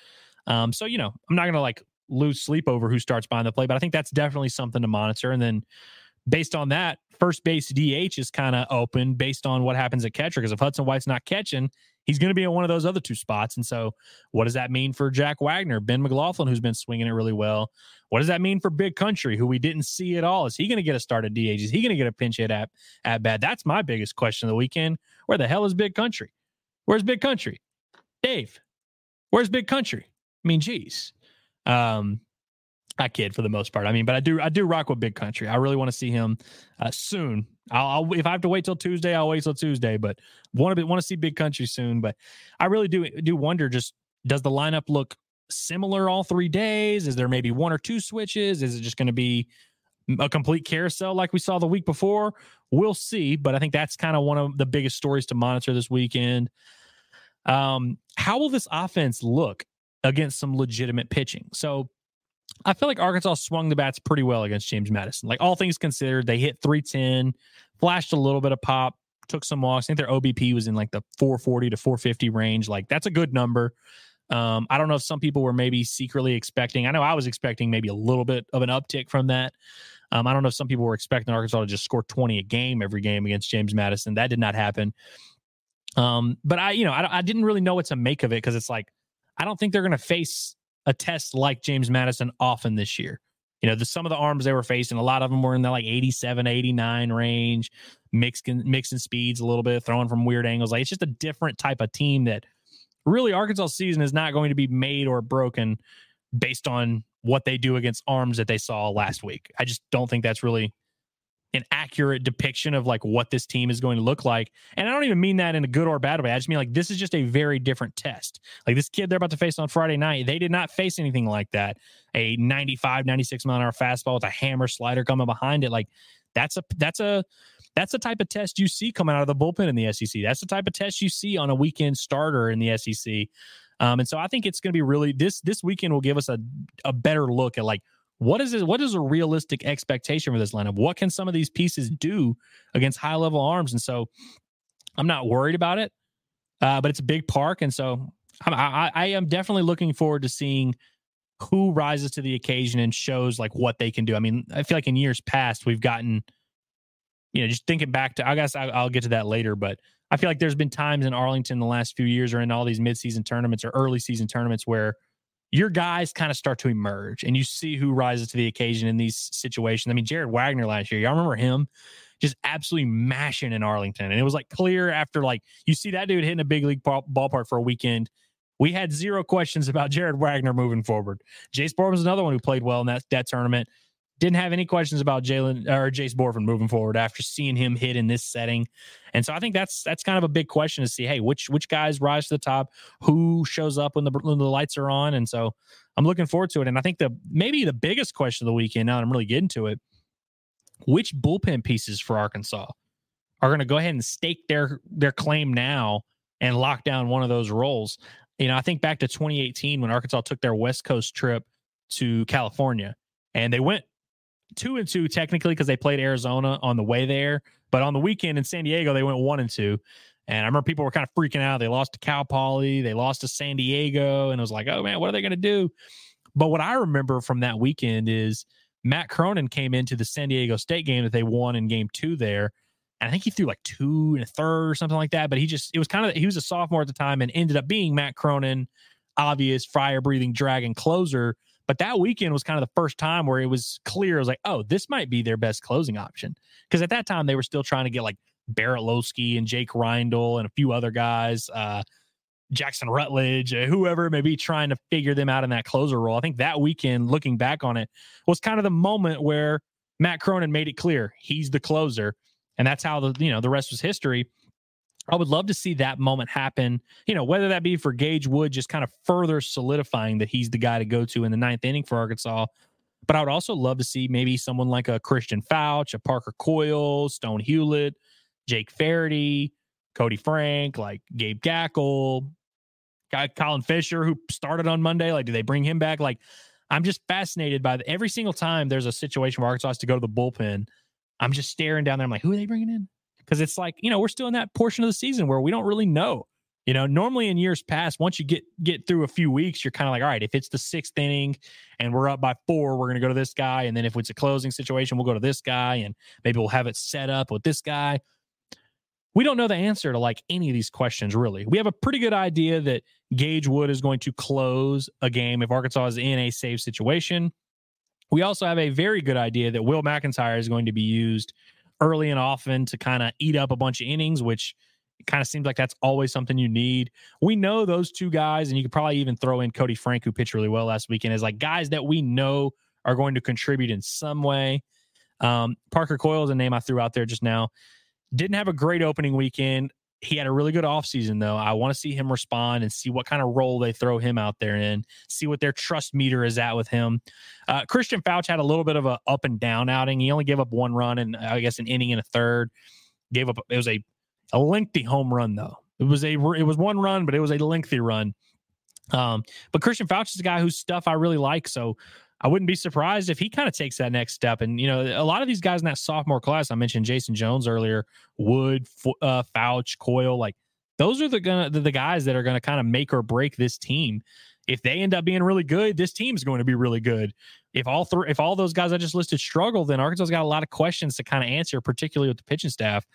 Um, so, you know, I'm not to like lose sleep over who starts behind the plate, but I think that's definitely something to monitor. And then based on that, first base DH is kind of open based on what happens at catcher. Because if Hudson White's not catching, he's going to be in one of those other two spots. And so, what does that mean for Jack Wagner, Ben McLaughlin, who's been swinging it really well? What does that mean for Big Country, who we didn't see at all? Is he going to get a start at DH? Is he going to get a pinch hit at at bat? That's my biggest question of the weekend. Where the hell is Big Country? Where's Big Country? Dave, where's Big Country? I mean, geez. Um, I kid for the most part. I mean, but I do I do rock with Big Country. I really want to see him uh, soon. I'll, I'll, if I have to wait till Tuesday, I'll wait till Tuesday. But want to want to see Big Country soon. But I really do do wonder just does the lineup look similar all three days? Is there maybe one or two switches? Is it just going to be a complete carousel like we saw the week before? We'll see. But I think that's kind of one of the biggest stories to monitor this weekend. Um, how will this offense look against some legitimate pitching? So I feel like Arkansas swung the bats pretty well against James Madison. Like all things considered, they hit 310, flashed a little bit of pop, took some walks. I think their OBP was in like the 440 to 450 range. Like that's a good number. Um, I don't know if some people were maybe secretly expecting. I know I was expecting maybe a little bit of an uptick from that. Um, I don't know if some people were expecting Arkansas to just score 20 a game every game against James Madison. That did not happen. Um, but I, you know, I, I didn't really know what to make of it because it's like I don't think they're going to face a test like James Madison often this year. You know, the, some of the arms they were facing, a lot of them were in the like 87, 89 range, mixing mixing speeds a little bit, throwing from weird angles. Like it's just a different type of team that really Arkansas season is not going to be made or broken based on what they do against arms that they saw last week. I just don't think that's really an accurate depiction of like what this team is going to look like. And I don't even mean that in a good or bad way. I just mean like this is just a very different test. Like this kid they're about to face on Friday night, they did not face anything like that. A 95, 96 mile an hour fastball with a hammer slider coming behind it. Like that's a that's a that's the type of test you see coming out of the bullpen in the SEC. That's the type of test you see on a weekend starter in the SEC. Um, and so I think it's going to be really this this weekend will give us a a better look at like what is it? What is a realistic expectation for this lineup? What can some of these pieces do against high level arms? And so I'm not worried about it, uh, but it's a big park, and so I'm, I, I am definitely looking forward to seeing who rises to the occasion and shows like what they can do. I mean, I feel like in years past we've gotten, you know, just thinking back to. I guess I, I'll get to that later, but I feel like there's been times in Arlington the last few years or in all these midseason tournaments or early season tournaments where your guys kind of start to emerge and you see who rises to the occasion in these situations. I mean, Jared Wegner last year, y'all remember him just absolutely mashing in Arlington. And it was like clear after like you see that dude hitting a big league ball, ballpark for a weekend. We had zero questions about Jared Wegner moving forward. Jace Bohr was another one who played well in that, that tournament. Didn't have any questions about Jalen or Jace Bohrofen moving forward after seeing him hit in this setting. And so I think that's that's kind of a big question to see. Hey, which which guys rise to the top? Who shows up when the when the lights are on? And so I'm looking forward to it. And I think the maybe the biggest question of the weekend. Now that I'm really getting to it. Which bullpen pieces for Arkansas are going to go ahead and stake their their claim now and lock down one of those roles? You know, I think back to 2018 when Arkansas took their West Coast trip to California, and they went two and two technically because they played Arizona on the way there, but on the weekend in San Diego they went one and two. And I remember people were kind of freaking out. They lost to Cal Poly, they lost to San Diego, and it was like, oh man, what are they going to do? But what I remember from that weekend is Matt Cronin came into the San Diego State game that they won in game two there And I think he threw like two and a third or something like that. But he just, it was kind of, he was a sophomore at the time and ended up being Matt Cronin, obvious fire breathing dragon closer. But that weekend was kind of the first time where it was clear. It was like, oh, this might be their best closing option. Because at that time, they were still trying to get like Barrett Loseke and Jake Reindl and a few other guys, uh, Jackson Rutledge, uh, whoever may be trying to figure them out in that closer role. I think that weekend, looking back on it, was kind of the moment where Matt Cronin made it clear he's the closer. And that's how the, you know, the rest was history. I would love to see that moment happen, you know, whether that be for Gage Wood, just kind of further solidifying that he's the guy to go to in the ninth inning for Arkansas. But I would also love to see maybe someone like a Christian Foutch, a Parker Coyle, Stone Hewlett, Jake Faherty, Koty Frank, like Gabe Gaeckle, guy Colin Fisher, who started on Monday. Like, do they bring him back? Like, I'm just fascinated by the, every single time there's a situation where Arkansas has to go to the bullpen. I'm just staring down there. I'm like, who are they bringing in? Because it's like, you know, we're still in that portion of the season where we don't really know. You know, normally in years past, once you get get through a few weeks, you're kind of like, all right, if it's the sixth inning and we're up by four, we're going to go to this guy, and then if it's a closing situation, we'll go to this guy, and maybe we'll have it set up with this guy we don't know the answer to like any of these questions really. We have a pretty good idea that Gage Wood is going to close a game if Arkansas is in a safe situation. We also have a very good idea that Will McEntire is going to be used early and often to kind of eat up a bunch of innings, which kind of seems like that's always something you need. We know those two guys, and you could probably even throw in Koty Frank, who pitched really well last weekend, as like guys that we know are going to contribute in some way. Um, Parker Coyle is a name I threw out there just now. Didn't have a great opening weekend. He had a really good offseason, though. I want to see him respond and see what kind of role they throw him out there in, see what their trust meter is at with him. Uh, Christian Foutch had a little bit of a up and down outing. He only gave up one run and I guess an inning and a third. Gave up it was a a lengthy home run though. It was a it was one run, but it was a lengthy run. Um, but Christian Foutch is a guy whose stuff I really like. So I wouldn't be surprised if he kind of takes that next step. And, you know, a lot of these guys in that sophomore class, I mentioned Jayson Jones earlier, Wood, uh, Foutch, Coyle, like those are the, gonna, the, the guys that are going to kind of make or break this team. If they end up being really good, this team's going to be really good. If all three, if all those guys I just listed struggle, then Arkansas's got a lot of questions to kind of answer, particularly with the pitching staff.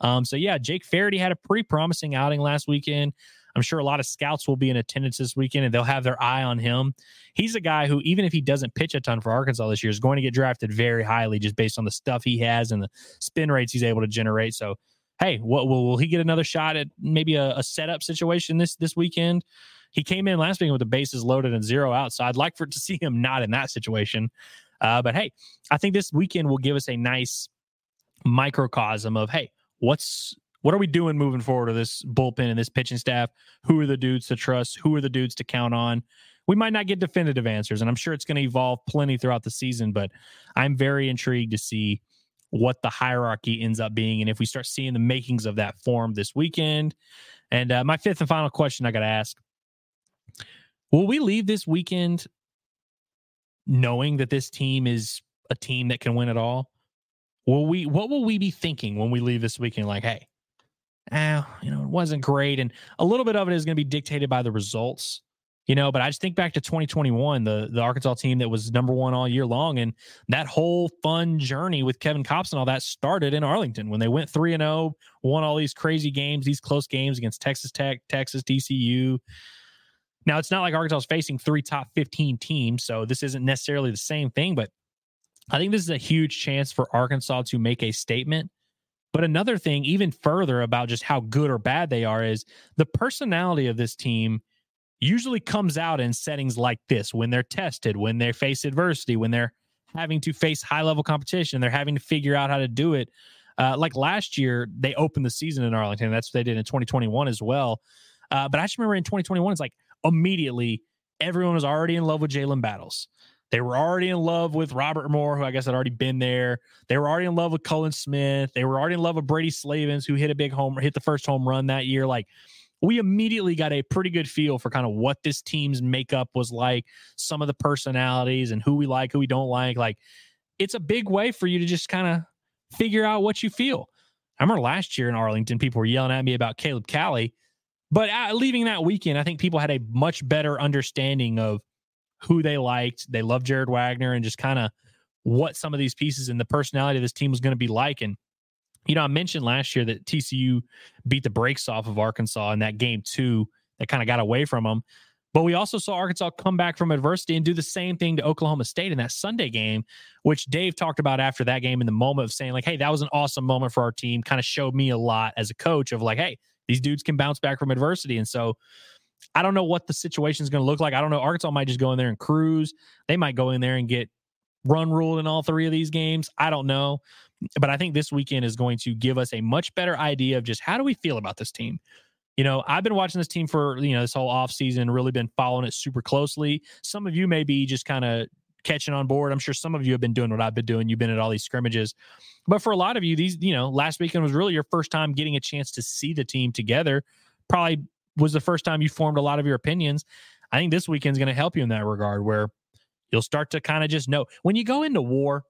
Um, so yeah, Jake Faherty had a pretty promising outing last weekend. I'm sure a lot of scouts will be in attendance this weekend and they'll have their eye on him. He's a guy who, even if he doesn't pitch a ton for Arkansas this year, is going to get drafted very highly just based on the stuff he has and the spin rates he's able to generate. So, hey, what will, will he get another shot at maybe a, a setup situation this this weekend? He came in last week with the bases loaded and zero out. So I'd like for to see him not in that situation. Uh, but hey, I think this weekend will give us a nice microcosm of hey, what's what are we doing moving forward to this bullpen and this pitching staff? Who are the dudes to trust? Who are the dudes to count on? We might not get definitive answers, and I'm sure it's going to evolve plenty throughout the season, but I'm very intrigued to see what the hierarchy ends up being and if we start seeing the makings of that form this weekend. And uh, my fifth and final question I got to ask Will we leave this weekend knowing that this team is a team that can win it all? Will we, what will we be thinking when we leave this weekend? Like, hey, eh, you know, it wasn't great. And a little bit of it is going to be dictated by the results, you know, but I just think back to 2021, the, the Arkansas team that was number one all year long. And that whole fun journey with Kevin Kopps and all that started in Arlington when they went 3 and 0, won all these crazy games, these close games against Texas Tech, Texas, TCU. Now, it's not like Arkansas is facing three top 15 teams, so this isn't necessarily the same thing, but I think this is a huge chance for Arkansas to make a statement but another thing, even further about just how good or bad they are, is the personality of this team usually comes out in settings like this when they're tested, when they face adversity, when they're having to face high level competition, they're having to figure out how to do it. Uh, like last year, they opened the season in Arlington. That's what they did in 2021 as well. Uh, but I just remember in 2021, it's like immediately everyone was already in love with Jalen Battles. They were already in love with Robert Moore, who I guess had already been there. They were already in love with Cullen Smith. They were already in love with Brady Slavens, who hit a big home, hit the first home run that year. Like we immediately got a pretty good feel for kind of what this team's makeup was like, some of the personalities and who we like, who we don't like. Like it's a big way for you to just kind of figure out what you feel. I remember last year in Arlington, people were yelling at me about Caleb Cali, but uh, leaving that weekend, I think people had a much better understanding of who they liked. They loved Jared Wegner and just kind of what some of these pieces and the personality of this team was going to be like. And you know, I mentioned last year that TCU beat the brakes off of Arkansas in that game two that kind of got away from them. But we also saw Arkansas come back from adversity and do the same thing to Oklahoma State in that Sunday game, which Dave talked about after that game in the moment of saying, like, hey, that was an awesome moment for our team. Kind of showed me a lot as a coach of like, hey, these dudes can bounce back from adversity. And so I don't know what the situation is going to look like. I don't know. Arkansas might just go in there and cruise. They might go in there and get run ruled in all three of these games. I don't know. But I think this weekend is going to give us a much better idea of just how do we feel about this team. You know, I've been watching this team for, you know, this whole offseason, really been following it super closely. Some of you may be just kind of catching on board. I'm sure some of you have been doing what I've been doing. You've been at all these scrimmages. But for a lot of you, these, you know, last weekend was really your first time getting a chance to see the team together. Probably was the first time you formed a lot of your opinions. I think this weekend's going to help you in that regard where you'll start to kind of just know when you go into war,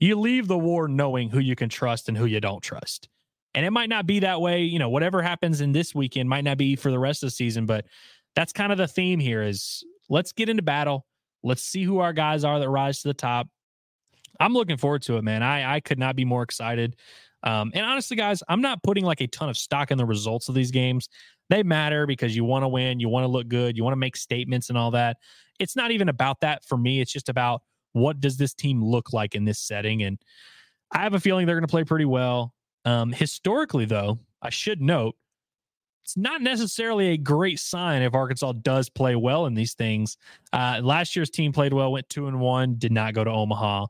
you leave the war knowing who you can trust and who you don't trust. And it might not be that way, you know, whatever happens in this weekend might not be for the rest of the season, but that's kind of the theme here is let's get into battle. Let's see who our guys are that rise to the top. I'm looking forward to it, man. I I could not be more excited. Um, and honestly, guys, I'm not putting like a ton of stock in the results of these games. They matter because you want to win, you want to look good, you want to make statements and all that. It's not even about that for me. It's just about what does this team look like in this setting? And I have a feeling they're going to play pretty well. Um, historically, though, I should note it's not necessarily a great sign if Arkansas does play well in these things. Uh, last year's team played well, went two and one, did not go to Omaha.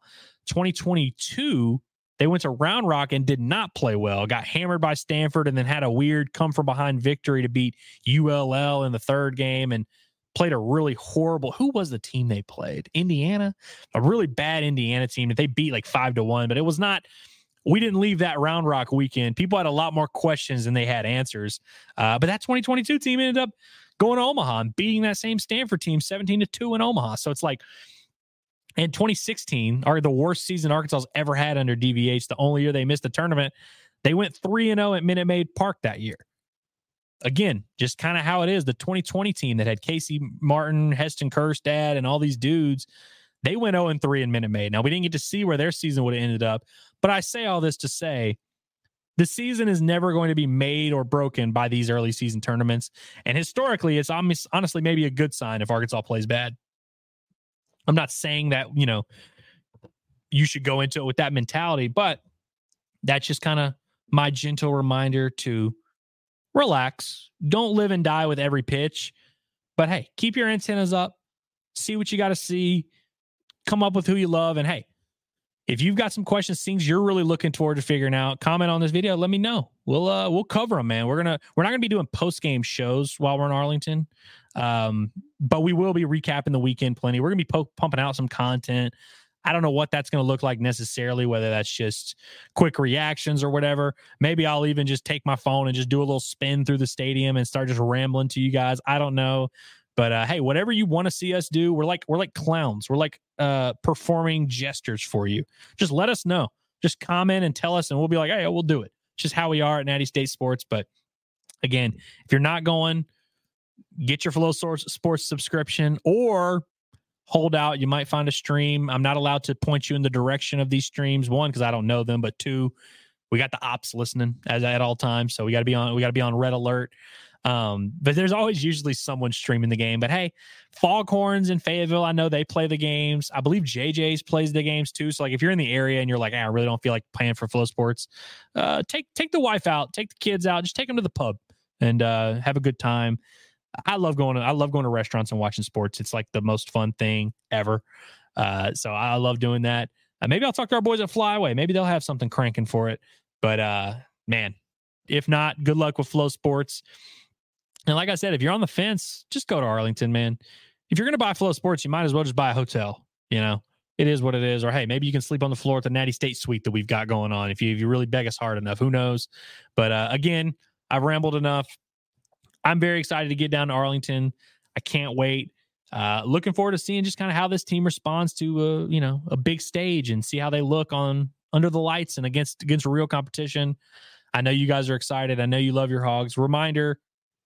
2022, they went to Round Rock and did not play well. Got hammered by Stanford and then had a weird come from behind victory to beat ULL in the third game and played a really horrible. Who was the team they played? Indiana, a really bad Indiana team that they beat like five to one, but it was not. We didn't leave that Round Rock weekend. People had a lot more questions than they had answers. Uh, but that 2022 team ended up going to Omaha and beating that same Stanford team 17 to 2 in Omaha. So it's like in 2016, are the worst season Arkansas's ever had under DVH, the only year they missed the tournament. They went 3 and 0 at Minute Maid Park that year again, just kind of how it is. The 2020 team that had Casey Martin, Heston Kjerstad, and all these dudes, they went 0 and 3 in Minute Maid. Now, we didn't get to see where their season would have ended up, but I say all this to say the season is never going to be made or broken by these early season tournaments. And historically, it's honestly maybe a good sign if Arkansas plays bad. I'm not saying that, you know, you should go into it with that mentality, but that's just kind of my gentle reminder to relax. Don't live and die with every pitch. But hey, keep your antennas up, see what you got to see, come up with who you love. And hey, if you've got some questions, things you're really looking toward to figuring out, comment on this video. Let me know. We'll uh we'll cover them, man. We're gonna we're not gonna be doing post game shows while we're in Arlington, um, but we will be recapping the weekend plenty. We're gonna be po- pumping out some content. I don't know what that's going to look like necessarily, whether that's just quick reactions or whatever. Maybe I'll even just take my phone and just do a little spin through the stadium and start just rambling to you guys. I don't know. But uh, hey, whatever you want to see us do, we're like we're like clowns. We're like uh, performing gestures for you. Just let us know. Just comment and tell us, and we'll be like, hey, we'll do it. It's just how we are at Natty State Sports. But again, if you're not going, get your FloSports subscription or hold out. You might find a stream. I'm not allowed to point you in the direction of these streams. One, because I don't know them, but two, we got the ops listening as at all times, so we got to be on. We got to be on red alert. Um, but there's always usually someone streaming the game. But hey, Foghorns in Fayetteville, I know they play the games. I believe JJ's plays the games too. So like if you're in the area and you're like, hey, I really don't feel like playing for FloSports, uh, take take the wife out, take the kids out, just take them to the pub and uh, have a good time. I love going to I love going to restaurants and watching sports. It's like the most fun thing ever. Uh, so I love doing that. Uh, maybe I'll talk to our boys at Flyway. Maybe they'll have something cranking for it. But uh, man, if not, good luck with FloSports. And like I said, if you're on the fence, just go to Arlington, man. If you're going to buy FloSports, you might as well just buy a hotel. You know, it is what it is. Or hey, maybe you can sleep on the floor at the Natty State Suite that we've got going on. If you if you really beg us hard enough, who knows? But uh, again, I've rambled enough. I'm very excited to get down to Arlington. I can't wait. Uh, looking forward to seeing just kind of how this team responds to a you know a big stage and see how they look on under the lights and against against real competition. I know you guys are excited. I know you love your hogs. Reminder: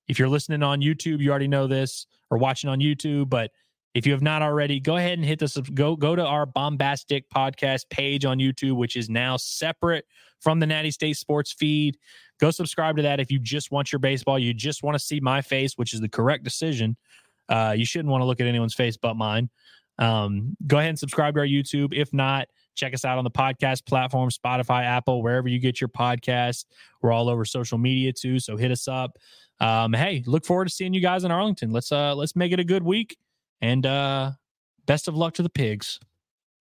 if you're listening on YouTube, you already know this or watching on YouTube, but If you have not already, go ahead and hit the go go to our Baumbastic podcast page on YouTube, which is now separate from the Natty State Sports feed. Go subscribe to that if you just want your baseball. You just want to see my face, which is the correct decision. Uh, you shouldn't want to look at anyone's face but mine. Um, go ahead and subscribe to our YouTube. If not, check us out on the podcast platform, Spotify, Apple, wherever you get your podcast. We're all over social media too, so hit us up. Um, hey, look forward to seeing you guys in Arlington. Let's uh let's make it a good week and uh best of luck to the pigs.